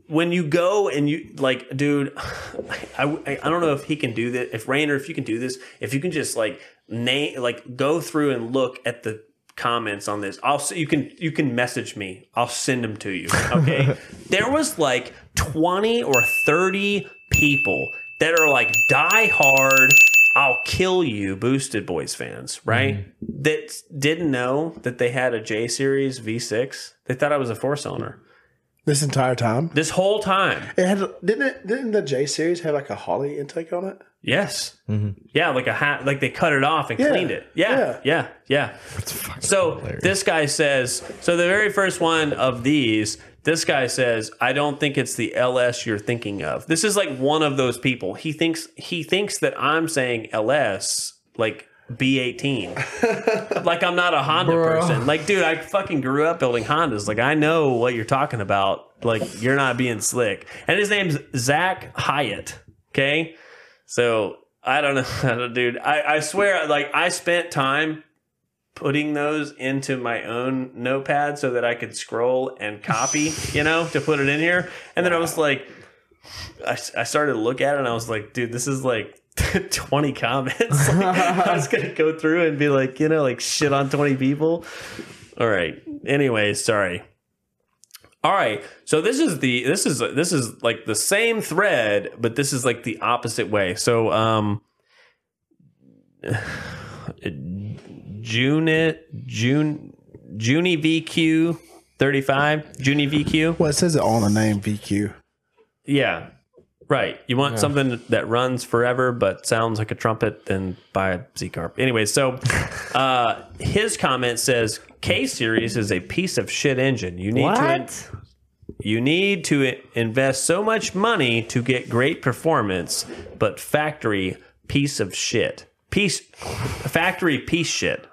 when you go and you like, dude, <sighs> I, I, I don't know if he can do this. If Rainer, if you can do this, if you can just like name, like go through and look at the comments on this. I'll you can you can message me. I'll send them to you. Okay. <laughs> there was like 20 or 30 people that are like die hard I'll kill you boosted boys fans, right? Mm-hmm. That didn't know that they had a J series V6. They thought I was a force cylinder. This entire time, This whole time. it had didn't it? Didn't the J series have like a Holley intake on it? Yes. Yeah, like a hat, like they cut it off and Yeah. cleaned it. Yeah, yeah, yeah. So this guy says, so the very first one of these, this guy says, I don't think it's the LS you're thinking of. This is like one of those people. He thinks he thinks that I'm saying LS like B18. <laughs> like I'm not a Honda person. Like, dude, I fucking grew up building Hondas. Like, I know what you're talking about. Like, you're not being slick. And his name's Zach Hyatt. Okay. So I don't know, I <laughs> don't- dude. I, I swear, like I spent time putting those into my own notepad so that I could scroll and copy, you know, to put it in here. And then I was like, I, I started to look at it and I was like, dude, this is like <laughs> 20 comments. <laughs> Like, I was gonna go through and be like, you know, like shit on 20 people. All right. Anyways, sorry. All right. So this is the this is this is like the same thread, but this is like the opposite way. So um <sighs> June June Junie VQ 35, Junie VQ. Well, it says it on the name VQ. Yeah. Right. You want something that runs forever but sounds like a trumpet, then buy a Z Carp. Anyway, so <laughs> uh, his comment says K series is a piece of shit engine. You need to What? you need to invest so much money to get great performance, but factory piece of shit. Piece factory piece shit.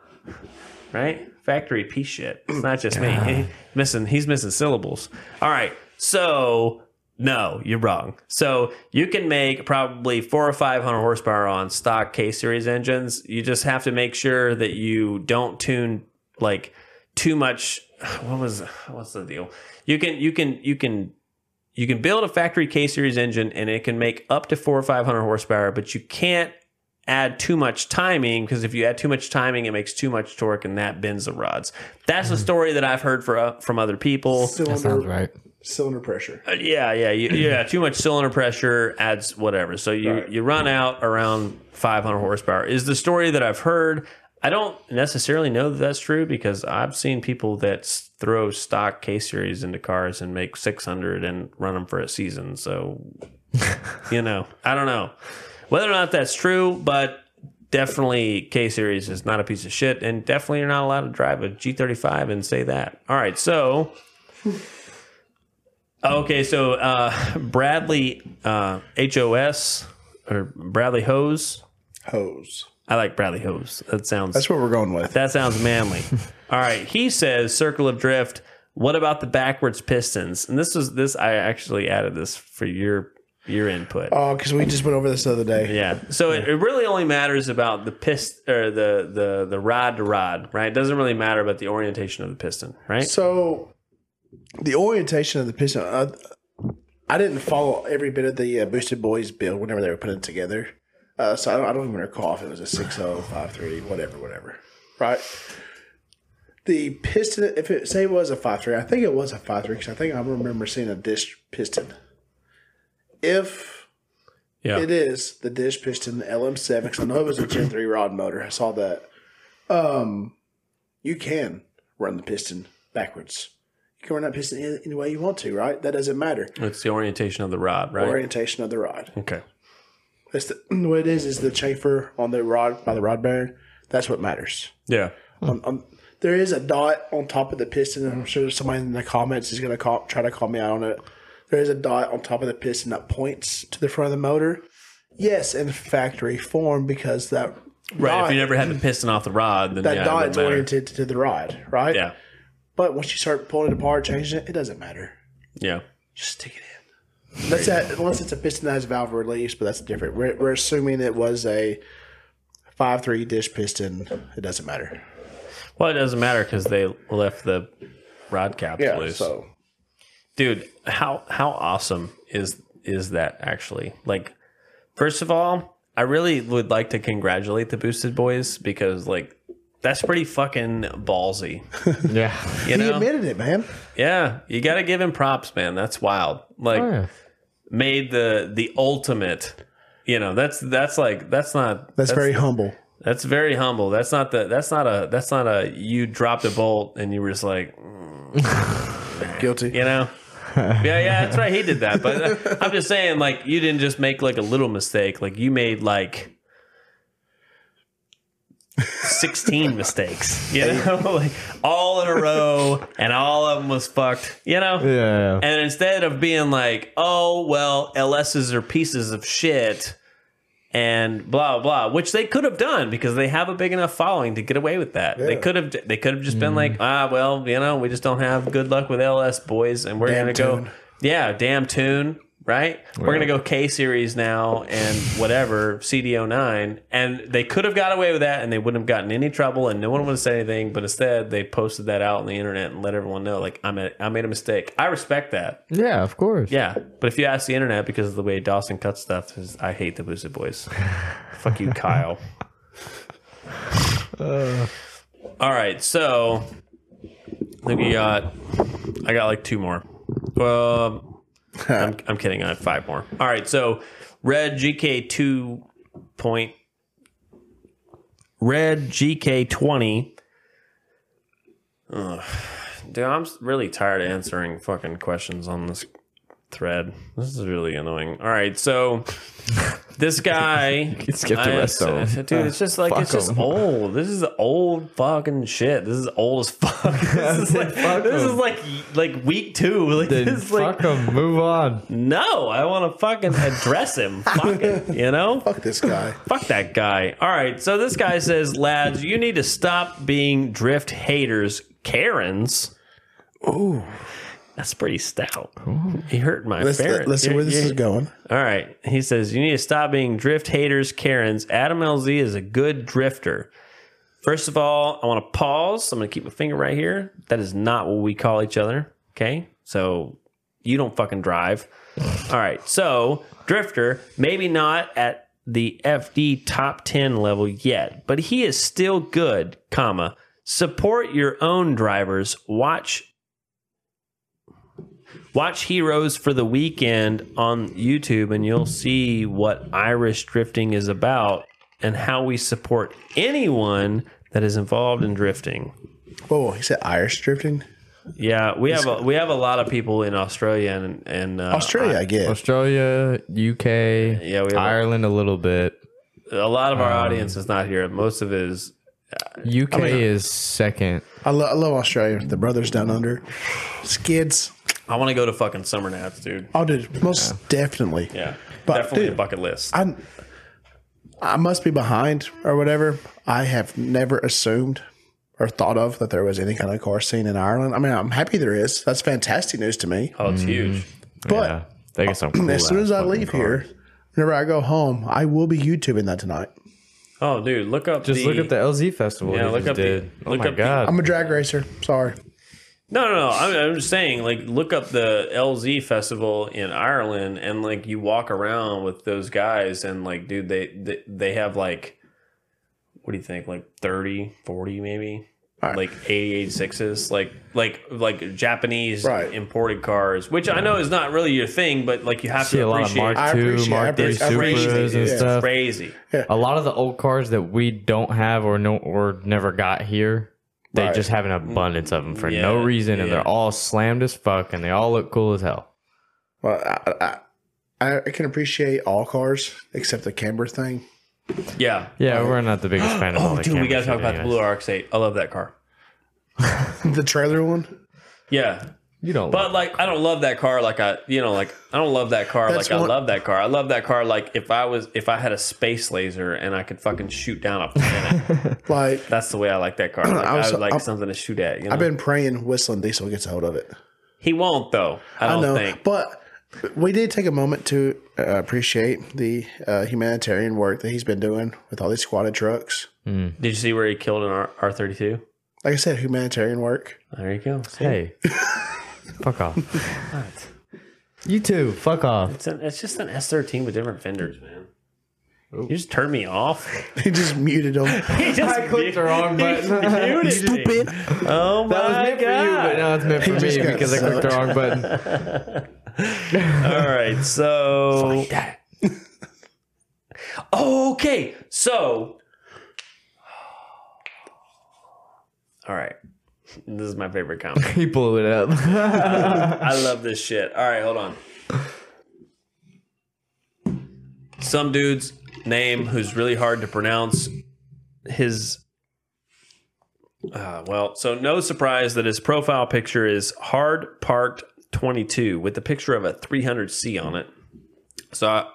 Right? Factory piece shit. It's not just me. He- missing he's missing syllables. All right. So no, you're wrong. So you can make probably four or five hundred horsepower on stock K series engines. You just have to make sure that you don't tune like too much. <sighs> What was what's the deal? You can you can you can you can build a factory K series engine and it can make up to four or five hundred horsepower, but you can't add too much timing because if you add too much timing, it makes too much torque and that bends the rods. That's a story that I've heard for, uh, from other people. Cylinder, Sounds right. Cylinder pressure. Uh, yeah, yeah, you, yeah. Too much cylinder pressure adds whatever. So you you run out around 500 horsepower. Is the story that I've heard. I don't necessarily know that that's true because I've seen people that throw stock K series into cars and make 600 and run them for a season. So, you know, I don't know whether or not that's true, but definitely K series is not a piece of shit, and definitely you're not allowed to drive a G35 and say that. All right, so. Okay, so uh, Bradley uh, HOS or Bradley Hose. Hose. I like Bradley Hose. That sounds That's what we're going with. that sounds manly. <laughs> All right, he says circle of drift. What about the backwards pistons? And this was this I actually added this for your your input. Oh, because we just went over this the other day. Yeah. So it, it really only matters about the pist or the the the rod to rod, right? It doesn't really matter about the orientation of the piston, right? So the orientation of the piston, uh, I didn't follow every bit of the uh, Boosted Boys build whenever they were putting it together. Uh, so I don't, I don't even recall if it was a 6.0, 5.3, whatever, whatever. Right? The piston, if it say it was a 5.3, I think it was a 5.3 because I think I remember seeing a dish piston. If Yeah. it is the dish piston the LM7 because I know it was a Gen 3 rod motor. I saw that. Um, you can run the piston backwards. You can run that piston any, any way you want to, right? That doesn't matter. It's the orientation of the rod, right? Orientation of the rod. okay. That's the, <clears throat> what it is. Is the chamfer on the rod by the rod bearing? That's what matters. Yeah. Um, um, there is a dot on top of the piston, and I'm sure somebody in the comments is going to try to call me out on it. There is a dot on top of the piston that points to the front of the motor. Yes, in factory form because that Right. dot, if you never had the piston off the rod, then that yeah, dot's oriented to the rod, right? Yeah. But once you start pulling it apart, changing it, it doesn't matter. Yeah. Just stick it in. That's that. Unless it's a piston that has valve release, but that's different. We're, we're assuming it was a five three dish piston. It doesn't matter. Well, it doesn't matter because they left the rod caps Yeah. loose. So dude how how awesome is is that actually like first of all i really would like to congratulate the boosted boys because like That's pretty fucking ballsy. <laughs> Yeah. You He admitted it, man. yeah, you got to give him props, man. That's wild. Like Oh, yeah. made the the ultimate. You know, that's that's like that's not That's, very humble. that's very humble. That's not the that's not a that's not a you dropped a bolt and you were just like <laughs> Guilty. you know. yeah, yeah, that's right. He did that, but uh, I'm just saying, like, you didn't just make like a little mistake. Like, you made like 16 <laughs> mistakes. You know, <laughs> like all in a row, and all of them was fucked. You know. Yeah. And instead of being like, oh, well, LSs are pieces of shit and blah blah, which they could have done because they have a big enough following to get away with that. They could have they could have just been like, ah, well, you know, we just don't have good luck with LS boys and we're Damn gonna go. Yeah, damn tune, right? We're gonna go K series now and whatever, CDO9. And they could have got away with that and they wouldn't have gotten any trouble and no one would have said anything, but instead they posted that out on the internet and let everyone know, like, I made I made a mistake. I respect that. Yeah, of course. Yeah, but if you ask the internet because of the way Dawson cuts stuff, I hate the Boosted Boys. <laughs> Fuck you, Kyle. All right, so I think we got. I got like two more. Um, I'm, <laughs> I'm kidding. I have five more. All right, so red GK two point. Red GK twenty. Ugh. Dude, I'm really tired of answering fucking questions on this thread. This is really annoying. All right, so this guy, <laughs> skip the I- rest of 'em. dude. It's just like it's just old. This is old fucking shit. This is old as fuck. <laughs> This is like this is like like week two. <laughs> Like Then this is like fuck him. Move on. no. I want to fucking address him. Fuck it. You know. Fuck this guy. Fuck that guy. All right. So this guy says, lads, you need to stop being drift haters, Karens. Ooh. That's pretty stout. He hurt my Let's, ferret. let's see where this you- is going. All right. He says, you need to stop being drift haters, Karens. Adam LZ is a good drifter. First of all, I want to pause. I'm going to keep my finger right here. That is not what we call each other. Okay. So you don't fucking drive. All right. So, drifter, maybe not at the FD top 10 level yet, but he is still good, comma. Support your own drivers. Watch Watch Heroes for the weekend on YouTube, and you'll see what Irish drifting is about and how we support anyone that is involved in drifting. Whoa, he said Irish drifting. Yeah, we have a, we have a lot of people in Australia and and uh, Australia, I get. Australia, UK, Yeah, we have Ireland a little bit. a lot of our Um, audience is not here. Most of it is UK is second. I, lo- I love Australia. The brothers down under. Skids. I want to go to fucking Summernats, dude. Oh, dude, most definitely. Yeah, But, definitely dude, a bucket list. I I must be behind or whatever. I have never assumed or thought of that there was any kind of car scene in Ireland. I mean, I'm happy there is. That's fantastic news to me. oh, it's mm-hmm. huge. But yeah, they get some. Cool as soon as I ass leave fucking here, cars. whenever I go home, I will be YouTubing that tonight. Oh, dude, look up. just the, look at the LZ festival. Yeah, Yeah, look look up the- did. oh look my up the- god! I'm a drag racer. Sorry. No, no, no. I'm, I'm just saying, like, look up the LZ festival in Ireland, and like, you walk around with those guys, and like, dude, they they, they have like, what do you think, like 30, 40 maybe, Right. like 88 sixes, like like like Japanese Right. imported cars, which I know is not really your thing, but like you have see to a lot of appreciate. Mark I II, appreciate- I Mark III appreciate- I Supras and yeah. stuff. crazy. A lot of the old cars that we don't have or no or never got here, they Right. just have an mm. abundance of them for Yeah, no reason, and they're all slammed as fuck, and they all look cool as hell. Well, I, I, I can appreciate all cars except the camber thing. Yeah. Yeah, we're not the biggest fan of <gasps> oh, all Oh, the dude, we gotta talk shit about the. Blue RX 8. I love that car. <laughs> The trailer one. Yeah, You don't. But like, I don't love that car. Like I, you know, like I don't love that car. That's like I love that car. I love that car. Like if I was, if I had a space laser and I could fucking shoot down a planet, <laughs> Like that's the way I like that car. Like, <clears throat> I, I would like I'm- something to shoot at. You know? I've been praying Whistling Diesel gets a hold of it. he won't though. I I don't know, think. but we did take a moment to uh, appreciate the uh, humanitarian work that he's been doing with all these squatted trucks. Did you see where he killed an R R thirty two? Like I said, humanitarian work. There you go. See? hey, <laughs> fuck off. You too. Fuck off. It's, an, it's just an S thirteen with different fenders, man. Oh. You just turned me off. <laughs> He just muted him. <laughs> He just I clicked the wrong <laughs> button. muted me. Stupid. Oh my god. That was meant god! for you, but now it's meant for me got because I clicked the wrong button. All right, so okay, so all right, this is my favorite <laughs> comment. He blew it up. <laughs> I love this shit. All right, hold on. Some dude's name who's really hard to pronounce. His uh, well, so no surprise that his profile picture is hard parked 22 with the picture of a 300C on it. So I,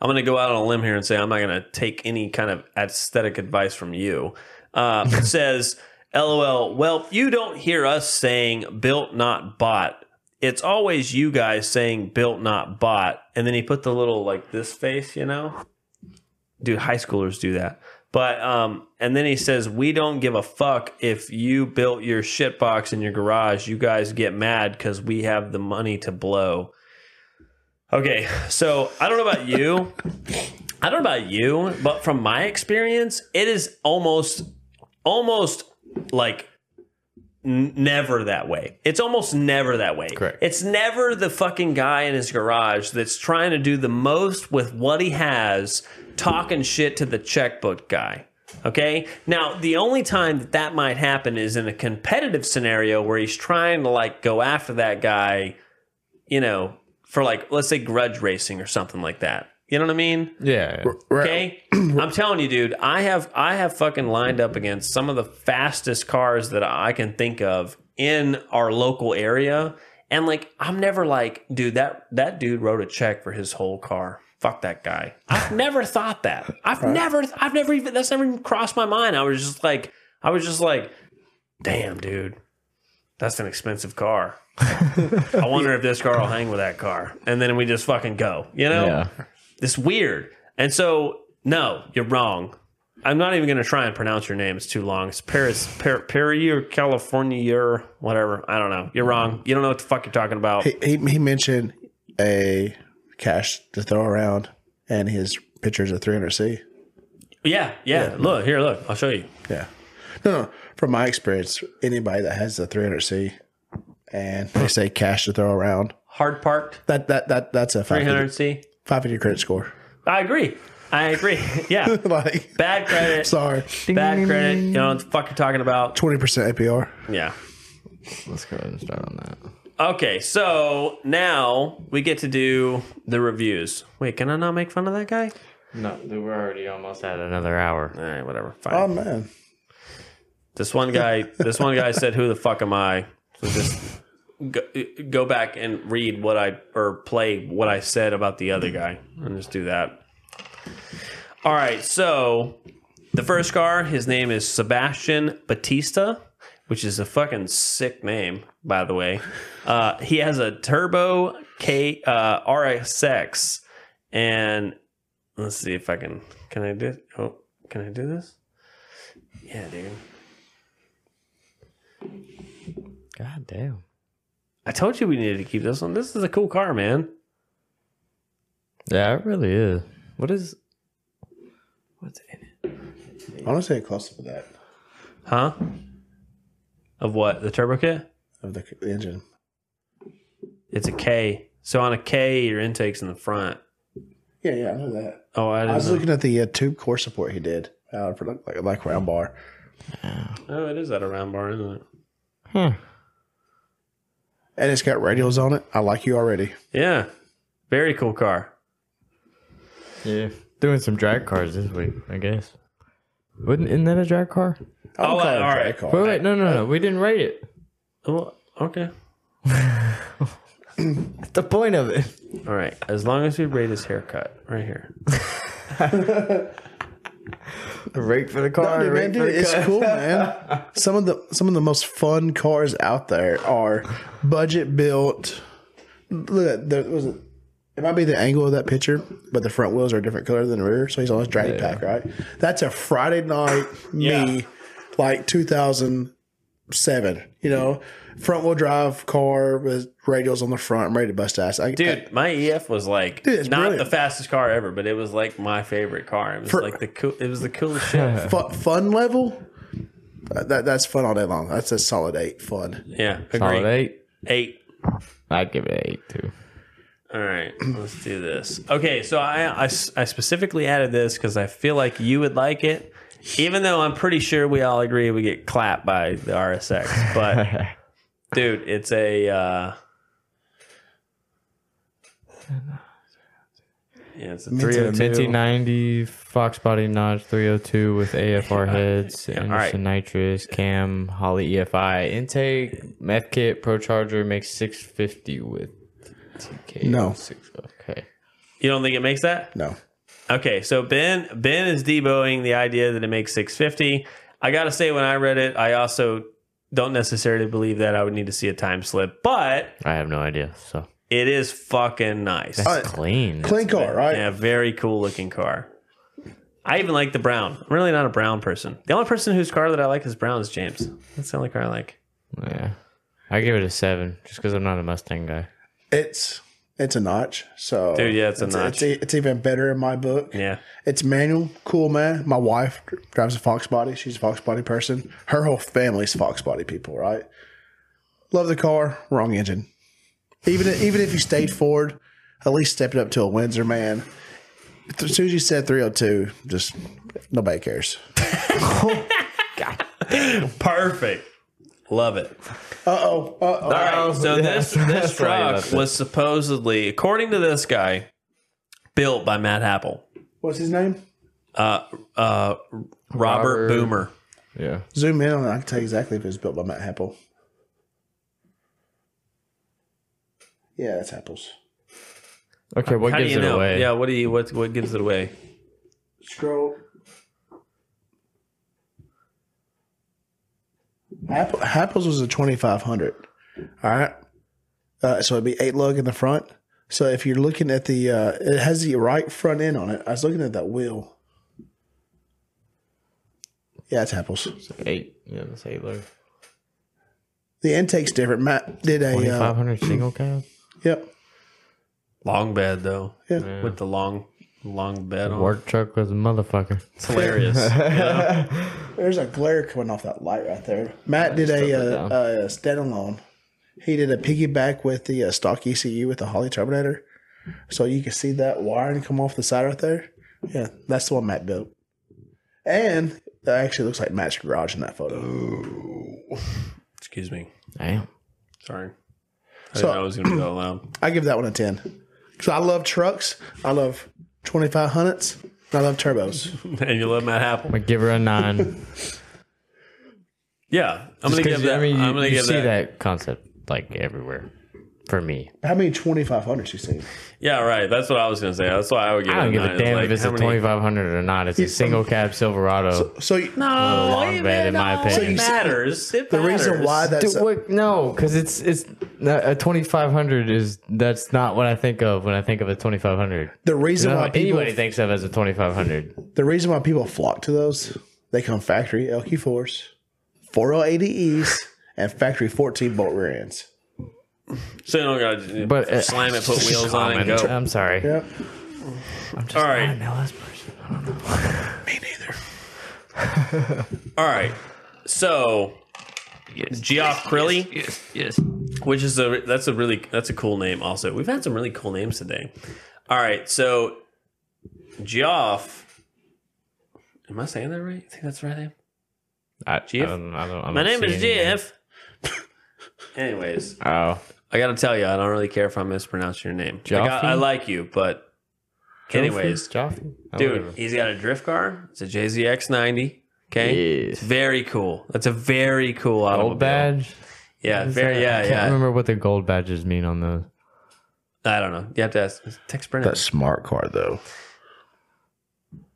I'm going to go out on a limb here and say I'm not going to take any kind of aesthetic advice from you. Uh, it <laughs> says, LOL, well, you don't hear us saying built, not bought. It's always you guys saying built, not bought. And then he put the little like this face, you know? Dude, high schoolers do that. But um, and then he says, "We don't give a fuck if you built your shit box in your garage. You guys get mad because we have the money to blow." Okay, so I don't know about you. I don't know about you, but from my experience, it is almost, almost like n- never that way. It's almost never that way. Correct. It's never the fucking guy in his garage that's trying to do the most with what he has, talking shit to the checkbook guy. Okay. Now, the only time that that might happen is in a competitive scenario where he's trying to like go after that guy, you know, for like, let's say grudge racing or something like that. You know what I mean? yeah. Okay, <clears throat> I'm telling you, dude. I have I have fucking lined up against some of the fastest cars that I can think of in our local area, and like I'm never like, dude, that that dude wrote a check for his whole car. Fuck that guy. I've <laughs> never thought that. I've never, I've never even that's never even crossed my mind. I was just like, I was just like, damn, dude, that's an expensive car. <laughs> I wonder if this car will hang with that car, and then we just fucking go. You know? Yeah. It's weird. And so, no, you're wrong. I'm not even going to try and pronounce your name. It's too long. It's Paris, per, Perry or California or whatever. I don't know. You're wrong. You don't know what the fuck you're talking about. He, he, he mentioned a cash to throw around, and his picture's a 300C. Yeah, yeah. Look, here, look. I'll show you. Yeah. No, no. From my experience, anybody that has the 300C and they say cash to throw around, Hard parked, that that that that's a 300C. 550 credit score. I agree. I agree. Yeah. <laughs> like, Bad credit. sorry, Bad credit. You know what the fuck you're talking about. 20% APR. Yeah. Let's go ahead and start on that. Okay, so now we get to do the reviews. Wait, can I not make fun of that guy? No, we're already almost at another hour. All right, whatever. Fine. Oh, man. This one guy, this one guy said, "Who the fuck am I?" So just go, go back and read what I or play what I said about the other guy, and just do that. All right, so the first car, his name is Sebastian Batista, which is a fucking sick name, by the way. Uh, he has a turbo K uh, RSX, and let's see if I can. Can I do? Oh, can I do this? Yeah, dude. God damn. I told you we needed to keep this one. This is a cool car, man. Yeah, it really is. What is? What's in it? I want to say close to that Huh? Of what? The turbo kit? of the, the engine. It's a K. So on a K, your intake's in the front. Yeah, yeah, I know that. Oh, I I didn't was know. looking at the uh, tube core support he did uh, for like, like, like round bar. Oh, it is that a round bar, isn't it? Huh. And it's got radials on it. I like you already. Yeah. Very cool car. Yeah. Doing some drag cars this week, I guess. Wouldn't isn't that a drag car? I Oh, don't uh, call it a drag right. car. Wait, wait, no, no, no. We didn't rate it. Well, okay. That's <laughs> the point of it. All right. As long as we rate his haircut right here. <laughs> <laughs> <laughs> Rate for the car. Dude, man, dude, it's cut. cool, <laughs> man. Some of the some of the most fun cars out there are budget built. Look, at there was a, it might be the angle of that picture, but the front wheels are a different color than the rear, so he's on his drag pack, right? That's a Friday night me, like 2000 seven. You know, front wheel drive car with radials on the front. I'm ready to bust ass. I, Dude, my EF was like Dude, not brilliant. the fastest car ever, but it was like my favorite car. It was For- like the cool. It was the coolest shit. <laughs> fu- fun level. uh, That that's fun all day long. That's a solid eight. Fun. Yeah, Solid agree. eight. Eight. I'd give it eight too. All right, let's do this. Okay, so I I, I specifically added this because I feel like you would like it, even though I'm pretty sure we all agree we get clapped by the RSX. But <laughs> dude, it's a. Uh, yeah, it's a Minty- 302. Minty 90 Fox body notch 302 with AFR heads, Yeah, all Anderson nitrous, cam, Holley EFI intake, meth kit, pro charger makes 650 with TK. No. Six, okay. You don't think it makes that? No. Okay, so Ben Ben is deboing the idea that it makes 650. I got to say when I read it, I also don't necessarily believe that I would need to see a time slip, but I have no idea. So it is fucking nice. that's Uh, clean. Clean car, right? Yeah, very cool looking car. I even like the brown. I'm really not a brown person. The only person whose car that I like is brown is James. That's the only car I like. Yeah. I give it a seven just because I'm not a Mustang guy. It's it's a notch. So Dude, yeah, it's a notch. It's, it's even better in my book. Yeah. It's manual, cool man. My wife drives a Fox body. She's a Fox body person. Her whole family's Fox body people, right? Love the car. Wrong engine. Even even if you stayed Ford, at least step it up to a Windsor, man. As soon as you said 302, just nobody cares. <laughs> Perfect. Love it. Uh oh. Uh oh. All right. So yeah, this this truck was supposedly, according to this guy, built by Matt Happel. What's his name? Uh, uh, Robert, Robert- Boomer. Yeah. Zoom in on it. I can tell you exactly if it was built by Matt Happel. Yeah, that's Happel's. Okay, what How do gives you it know? away? Yeah. What do you? What what gives it away? Scroll. Happel, Happel's was a 2500. All right. Uh, so it'd be eight lug in the front. So if you're looking at the, uh, it has the right front end on it. I was looking at that wheel. Yeah, it's Happel's. Eight. Yeah, that's eight low. The intake's different. Matt did a, Twenty uh, five hundred single cab. yep. Long bed though, Yeah. with the long long bed on. Work truck was a motherfucker. It's hilarious. Yeah. <laughs> There's a glare coming off that light right there. Matt did a, it uh, down. a standalone. He did a piggyback with the uh, stock ECU with the Holley Terminator. So you can see that wiring come off the side right there. Yeah, that's the one Matt built. And that actually looks like Matt's garage in that photo. Excuse me. Damn. Sorry. I So- didn't know it was going to be that loud. I give that one a 10. So I love trucks. I love 2500s. I love turbos. <laughs> and you love Matt Happel? I'm gonna give her a nine. Yeah, I'm going to give that. I mean, you, I'm going to you give see that. that. concept like everywhere. For me, How many 2500s you seen? Yeah, right. That's what I was going to say. That's why I would give I it. don't give nine. a damn like, if it's a many- twenty five hundred or not. It's a single cab Silverado. So you, No, long bed, in my no, opinion. It matters. It the reason why that's Dude, what? No, because it's it's a twenty five hundred is that's not what I think of when I think of a twenty five hundred. the reason You know why people anybody thinks of as a twenty five hundred. the reason why people flock to those, they come factory LQ4s, 480Es, and factory 14 bolt rear ends. So you don't got to But uh, slam it, put <laughs> wheels on it, and go. I'm sorry. Yep. I'm just All not right. an LS person. I don't know. <laughs> Me neither. <laughs> All right. So Geoff Crilly, Yes, yes. which is a that's a really that's a cool name. Also, we've had some really cool names today. All right, so Geoff, am I saying that right? I think that's the right name. I, Jeff? I don't, I don't, I My don't name is any Jeff. Anyways, Oh, I got to tell you, I don't really care if I mispronounce your name. Like, I, I like you, but anyways, Joffy? Oh, dude, whatever. he's got a drift car. It's a JZX 90. Okay, Yes. very cool. That's a very cool automobile. gold badge. Yeah, very. Yeah, yeah. I can't yeah. remember what the gold badges mean on those. I don't know. You have to ask. Text Brennan. smart car though.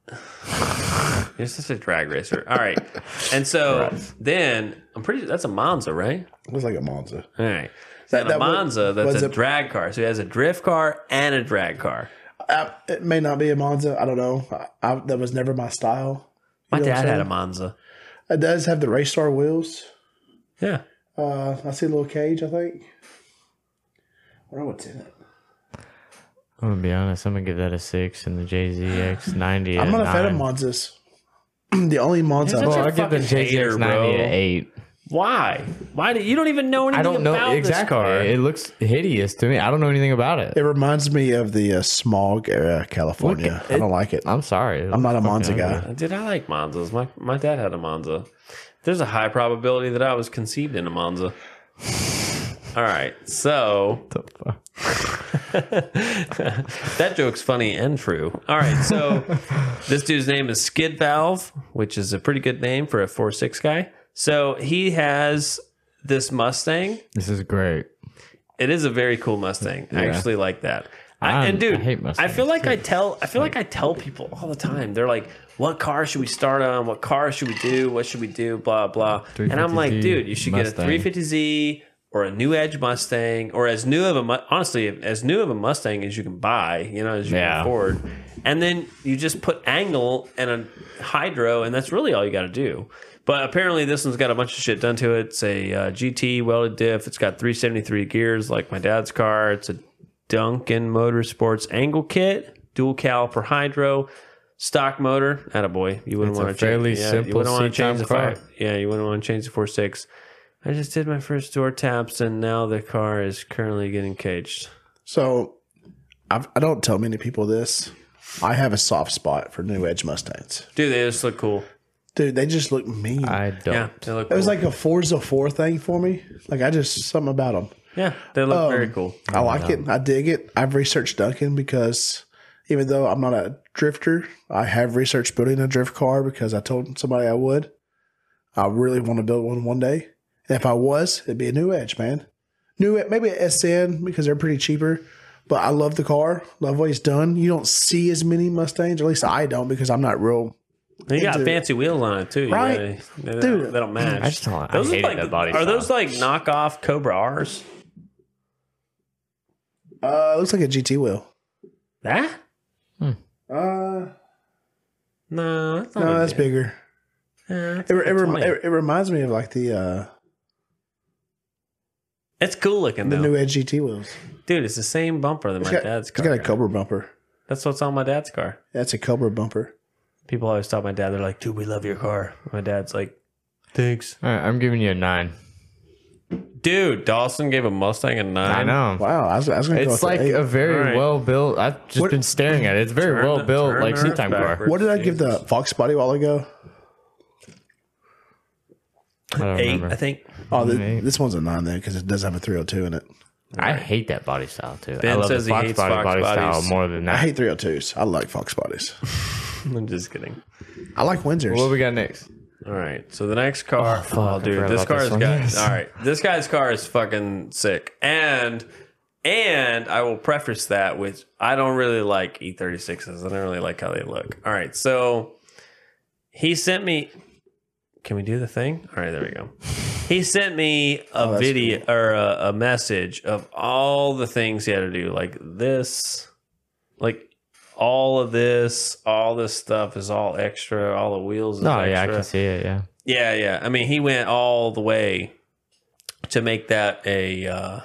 <laughs> You're such a drag racer. All right, and so <laughs> then I'm pretty. That's a Monza, right? Looks like a Monza. All right. That- That, a that wa- Monza that's was a it- drag car. So he has a drift car and a drag car. Uh, it may not be a Monza. I don't know. I, I, that was never my style. My You know dad I'm had a? Monza. It does have the race star wheels. Yeah. Uh, I see a little cage. I think. I don't know what's in it. I'm gonna be honest. I'm gonna give that a six, and the JZX ninety. I'm a not a fan of. Monzas. The only Monza. You're I've- such Well, a I give the fucking hater, JZX ninety bro. an eight. Why? Why do you don't even know anything I don't know about exactly. this car? It looks hideous to me. I don't know anything about it. It reminds me of the uh, smog era California. I don't like it. I'm sorry. I'm not a Monza guy. Did I like Monzas. My my dad had a Monza. There's a high probability that I was conceived in a Monza. <sighs> All right, so <laughs> that joke's funny and true. All right, so <laughs> this dude's name is Skid Valve, which is a pretty good name for a four six guy. So he has this Mustang. This is great. It is a very cool Mustang. I actually like that. I, and dude, I hate I feel like I tell I feel like I tell people all the time. They're like, "What car should we start on? What car should we do? What should we do?" Blah blah. And I'm like, dude, you should Mustang. get a 350Z or a new Edge Mustang or as new of a honestly as new of a Mustang as you can buy. You know, as you Yeah. can afford. And then you just put angle and a hydro, and that's really all you got to do. But apparently, this one's got a bunch of shit done to it. It's a uh, GT welded diff. It's got 373 gears, like my dad's car. It's a Duncan Motorsports angle kit, dual caliper hydro, stock motor. Attaboy. You wouldn't want to change. fairly change. simple you wouldn't want to change the car. five. Yeah, you wouldn't want to change the four six. I just did my first door taps, and now the car is currently getting caged. So, I've, I don't tell many people this. I have a soft spot for new Edge Mustangs. Dude, they just look cool. Dude, they just look mean. I don't. Yeah, they look. it was cool. like a Forza 4 thing for me. Like, I just, something about them. yeah, they look Um, very cool. I like it. I dig it. I've researched Duncan because even though I'm not a drifter, I have researched building a drift car because I told somebody I would. I really want to build one one day. And if I was, it'd be a new Edge, man. New, maybe a SN because they're pretty cheaper. But I love the car. Love what he's done. You don't see as many Mustangs, or at least I don't, because I'm not real. They got into- fancy wheels on it too, You Right. gotta- they, they Dude. don't, they don't match. I just don't. I those look hated like that body are those like knockoff Cobra R's? Uh, it looks like a GT wheel. That? Uh, No, that's not no, that's big- bigger. Yeah, It, it, rem- 20. it, it reminds me of like the uh, It's cool looking the though, new Edge GT wheels. dude. It's the same bumper that It's my got, dad's it's car. got a. Cobra bumper. That's what's on my dad's car. That's a Cobra bumper. People always tell my dad, they're like, "Dude, we love your car." My dad's like, "Thanks, All right, I'm giving you a nine. dude." Dawson gave a Mustang a nine. I know. Wow, I was, I was going to It's with like eight. a very All right. well built. I've just What- been staring at it. It's very well built, like the time car. What did I give the Fox body while ago? I Eight, remember. I think. Oh, th- this one's a nine then because it does have a 302 in it. I hate that body style too. Ben I love says the he Fox hates body, Fox body style bodies. more than I that. hate 302s. I like Fox bodies. <laughs> I'm just kidding. I like Windsors. What we got next? All right. So the next car. Oh, fuck, I oh, dude, forgot this about car this is one. got. Yes. All right, this guy's car is fucking sick, and and I will preface that with I don't really like E36s. I don't really like how they look. All right, so he sent me. Can we do the thing? All right, there we go. He sent me a that's video or a, a message of all the things he had to do, like this, like all of this, all this stuff is all extra. All the wheels. Oh extra. yeah, I can see it. Yeah. Yeah, yeah. I mean, he went all the way to make that a uh,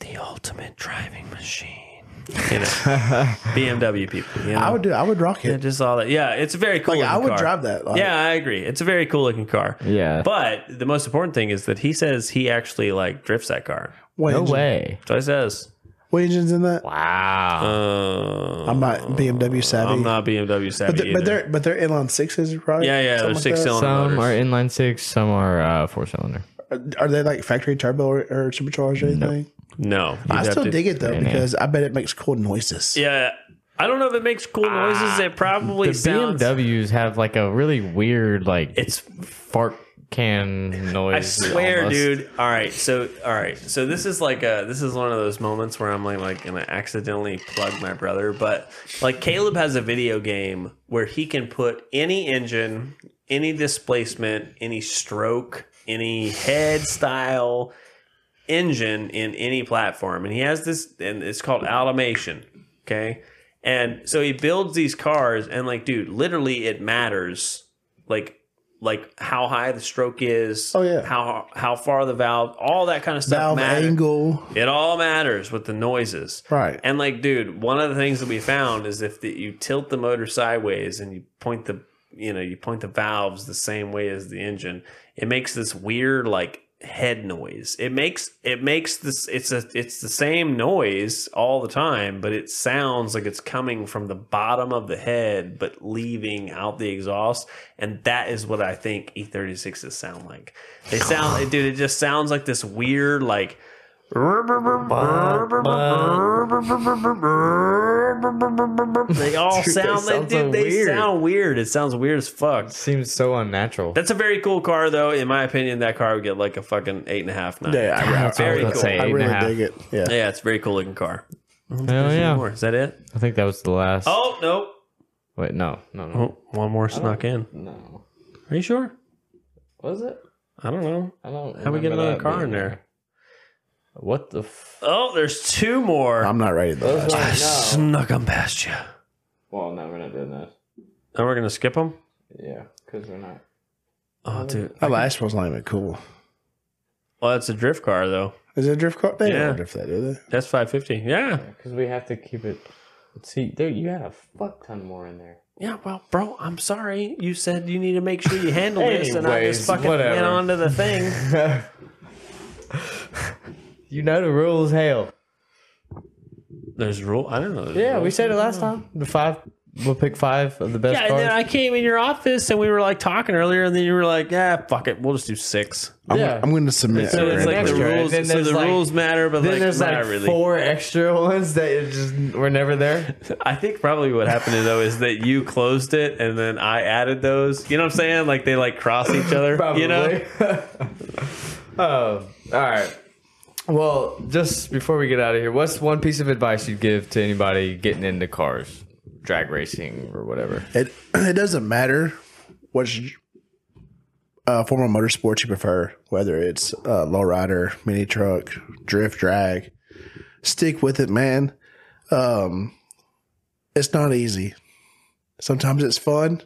the ultimate driving machine. You know, <laughs> BMW people. You know? I would do. I would rock Yeah, it. just all that. Yeah, it's a very cool. Like, I would car. drive that. Like, yeah, I agree. It's a very cool looking car. Yeah. But the most important thing is that he says he actually like drifts that car. What no engine, way. So he says, What engine's in that? Wow. uh, I'm not BMW savvy. I'm not BMW savvy. But, they're, but they're but they're inline sixes, right? Yeah, yeah, Something they're six that? cylinder. some motors. are inline six, some are uh, four cylinder. Are they like factory turbo or, or supercharged or anything? No, I still dig it though because I bet it makes cool noises. Yeah, I don't know if it makes cool noises. It probably The sounds. BMWs have like a really weird like It's fart can noise. I swear, almost. dude. All right, so all right, so this is like a this is one of those moments where I'm like like gonna accidentally plug my brother, but like Caleb has a video game where he can put any engine, any displacement, any stroke, any head style engine in any platform, and he has this, and it's called automation. Okay, and so he builds these cars, and like, dude, literally, it matters like like how high the stroke is. Oh, yeah. how how far the valve, all that kind of stuff. Valve matters. angle. It all matters with the noises. Right. And like, dude, one of the things that we found is if the, you tilt the motor sideways and you point the, you know, you point the valves the same way as the engine, it makes this weird like head noise. It makes it makes this it's a it's the same noise all the time, but it sounds like it's coming from the bottom of the head but leaving out the exhaust, and that is what I think E36s sound like. They sound <sighs> dude, it just sounds like this weird like they <laughs> all Dude, sound they they, sound dude, they weird. sound weird. It sounds weird as fuck. Seems so unnatural. That's a very cool car, though. In my opinion, that car would get like a fucking eight and a half, nine. Yeah, I, That's what I Very gonna cool. say, I eight and a really half. dig it. Yeah. yeah, it's a very cool looking car. Hell yeah. More. Is that it? I think that was the last. Oh no! Wait, no, no, no. Oh, one more snuck in. No. Are you sure? Was it? I don't know. I don't. How we get another car being in there? What the? F- Oh, there's two more. I'm not ready. To Those last. are- no. Snuck them past you. Well, no, we're not doing that. And we're gonna skip them. Yeah, because we're not. Oh, dude. That last one's not even cool. Well, it's a drift car though. Is it a drift car? They Yeah. don't drift that, do they? That's 550. Yeah. Because we have to keep it. See, there you had a fuck ton more in there. Yeah. Well, bro, I'm sorry. You said you need to make sure you handle this, and I Anyways, just fucking whatever. went onto the thing. <laughs> You know the rules, hell. There's rule. I don't know. there's Yeah, we rules. said it last time. The five. We'll pick five of the best Yeah, and cars. then I came in your office and we were like talking earlier, and then you were like, "Yeah, fuck it, we'll just do six. I'm, Yeah. I'm going to submit. So it's like the extra, rules. then So there's the like- rules matter, but then like there's not like really. four extra <laughs> ones that it just were never there. <laughs> I think probably what happened though is that you closed it and then I added those. You know what I'm saying? Like they like cross each other. Probably. You know? <laughs> oh, all right. Well, just before we get out of here, what's one piece of advice you'd give to anybody getting into cars, drag racing, or whatever? It <clears throat> it doesn't matter which uh, form of motorsports you prefer, whether it's uh, lowrider, mini truck, drift, drag. Stick with it, man. Um, it's not easy. Sometimes it's fun.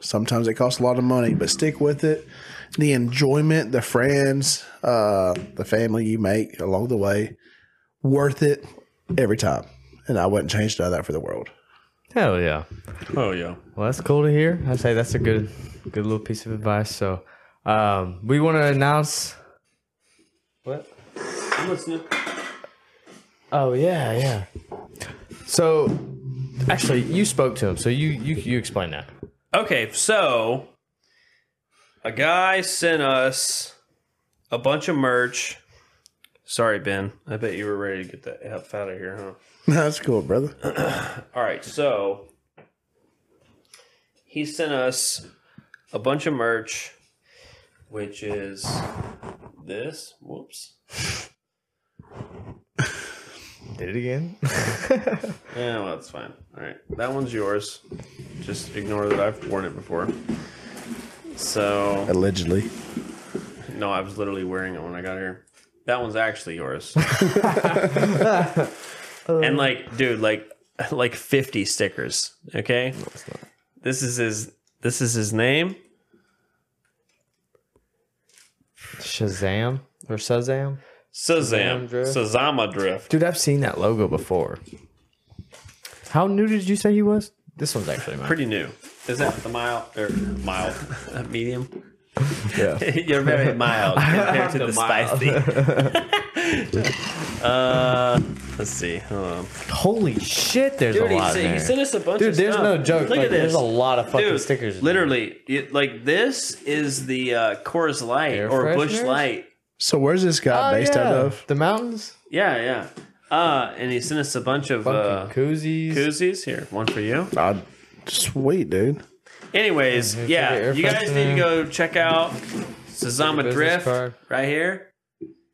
Sometimes it costs a lot of money, but stick with it. The enjoyment, the friends, uh, the family you make along the way, worth it every time. And I wouldn't change none of that for the world. Hell yeah. Oh yeah. Well, that's cool to hear. I'd say that's a good, good little piece of advice. So, um, we want to announce. What? Oh yeah, yeah. So, actually, you spoke to him, so you you you explain that. Okay, so a guy sent us a bunch of merch. Sorry, Ben. I bet you were ready to get the F out of here, huh? <laughs> That's cool, brother. <clears throat> All right, so he sent us a bunch of merch, which is this. Whoops. <laughs> Did it again? <laughs> Yeah, well, that's fine. All right, that one's yours. Just ignore that I've worn it before. So Allegedly. no, I was literally wearing it when I got here. That one's actually yours. <laughs> and like, dude, like, like fifty stickers. Okay, this is his. This is his name. Shazam or Shazam? Shazam. Drift. Shazama Drift. Dude, I've seen that logo before. How new did you say he was? This one's actually mine. Pretty new. Is that the mild or mild? Medium? Yeah. <laughs> You're very mild <laughs> compared to the, The spicy. <laughs> uh, let's see. Hold on. Holy shit, there's Dude, a lot sent- in he sent us a bunch Dude, of there's stuff. no joke. Look like, at this. There's a lot of fucking Dude, stickers. in Literally, it, like this is the uh, Coors Light Air or Busch? Light. So where's this guy there. based oh, out of? The mountains? Yeah, yeah. Uh, and he sent us a bunch of uh, Fucking koozies. koozies. Here, one for you. Oh, sweet, dude. Anyways, here's yeah, your air you guys need to freshener. go check out Sazama business Drift card. right here.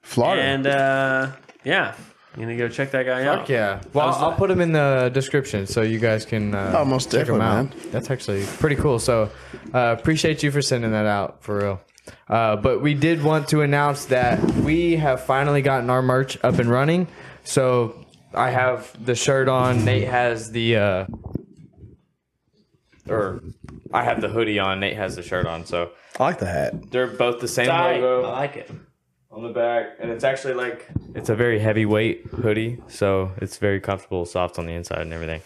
Florida. And uh, yeah, you need to go check that guy out. Fuck yeah. Well, was I'll that? put them in the description so you guys can uh, Oh, most check 'em definitely, out. That's actually pretty cool. So uh, appreciate you for sending that out for real. Uh, but we did want to announce that we have finally gotten our merch up and running. So I have the shirt on. Nate has the, uh, or I have the hoodie on. Nate has the shirt on. So I like the hat. they're both the same logo. I logo like it. on the back, and it's actually like it's a very heavyweight hoodie, so it's very comfortable, soft on the inside, and everything.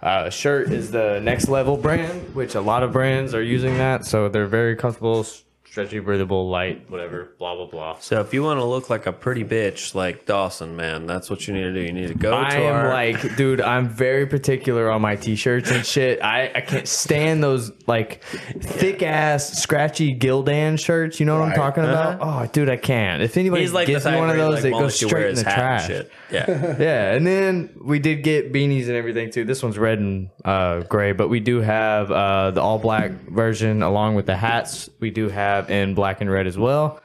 Uh, shirt is the next level brand, which a lot of brands are using that, so they're very comfortable, stretchy, breathable, light, whatever, blah blah blah. So if you want to look like a pretty bitch like Dawson, man, that's what you need to do. You need to go I to am our like, dude, I'm very particular on my t-shirts and shit. I, I can't stand those like thick ass scratchy Gildan shirts. You know what I'm Right. talking about? Oh, dude, I can't. If anybody He's like the gives me type one of where he, those, like, it won't goes let you straight in his the hat and trash. shit. <laughs> Yeah. Yeah, and then we did get beanies and everything too. This one's red and uh, gray, but we do have uh, the all black version along with the hats. We do have in black and red as well.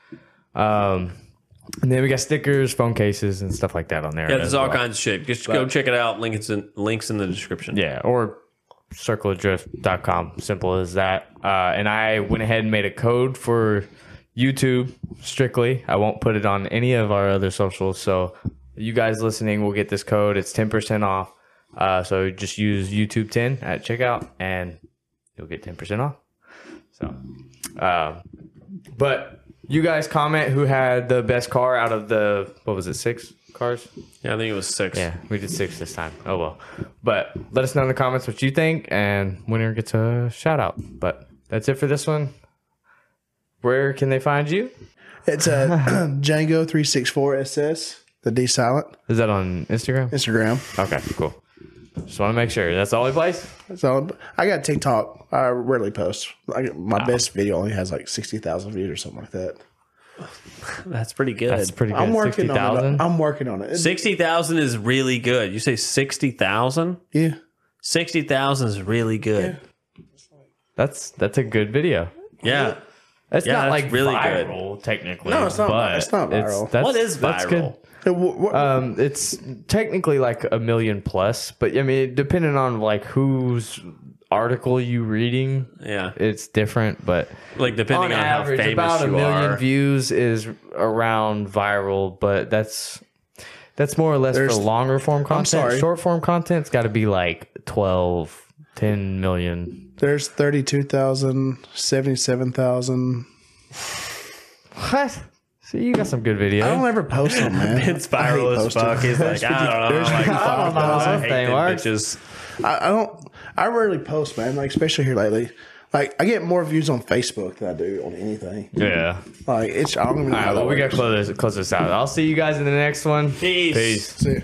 Um, and then we got stickers, phone cases, and stuff like that on there. Yeah, there's all well. kinds of shit. Just go check it out. Links in links in the description. Yeah, or circleofdrift.com. Simple as that. Uh, and I went ahead and made a code for YouTube strictly. I won't put it on any of our other socials. So you guys listening will get this code. It's 10% off. Uh, so just use YouTube 10 at checkout and you'll get 10% off. So, um, but you guys comment who had the best car out of the, what was it, six cars? Yeah, I think it was six. Yeah, we did six this time. Oh well. But let us know in the comments what you think, and winner gets a shout out. But that's it for this one. Where can they find you? It's a <clears throat> Django three six four SS. The D silent Is that on Instagram? Instagram. Okay, cool. Just want to make sure that's the only place. So I got TikTok. I rarely post. Like my best video only has like sixty thousand views or something like that. <laughs> That's pretty good. That's pretty good. I'm working Sixty on it. thousand. I'm working on it. Sixty thousand is really good. You say sixty thousand? yeah. Sixty thousand is really good. That's that's a good video. Yeah. That's Yeah, not that's like really good. viral technically. No, it's not- But it's not viral. that's, What is that's good. viral? Hey, wh- what- Um, it's technically like a million plus, but I mean, depending on like whose article you reading, Yeah. it's different. But Like depending on, on how average, famous about a million are. views is around viral. But that's that's more or less There's- for longer form content. sorry. Short form content's got to be like 12, 10 million. there's 32,000, 77,000. What? See, you got some good videos. I don't ever post them, <laughs> man. It's I hate viral as posting. fuck. He's like, <laughs> I don't know. there's Like, I don't know how I hate thing them works. bitches. I, I don't. I rarely post, man. Like especially here lately. Like I get more views on Facebook than I do on anything. Yeah. Like it's. I don't even know All how right, that well, we got works. to close this, close this out. I'll see you guys in the next one. Peace. Peace. See ya.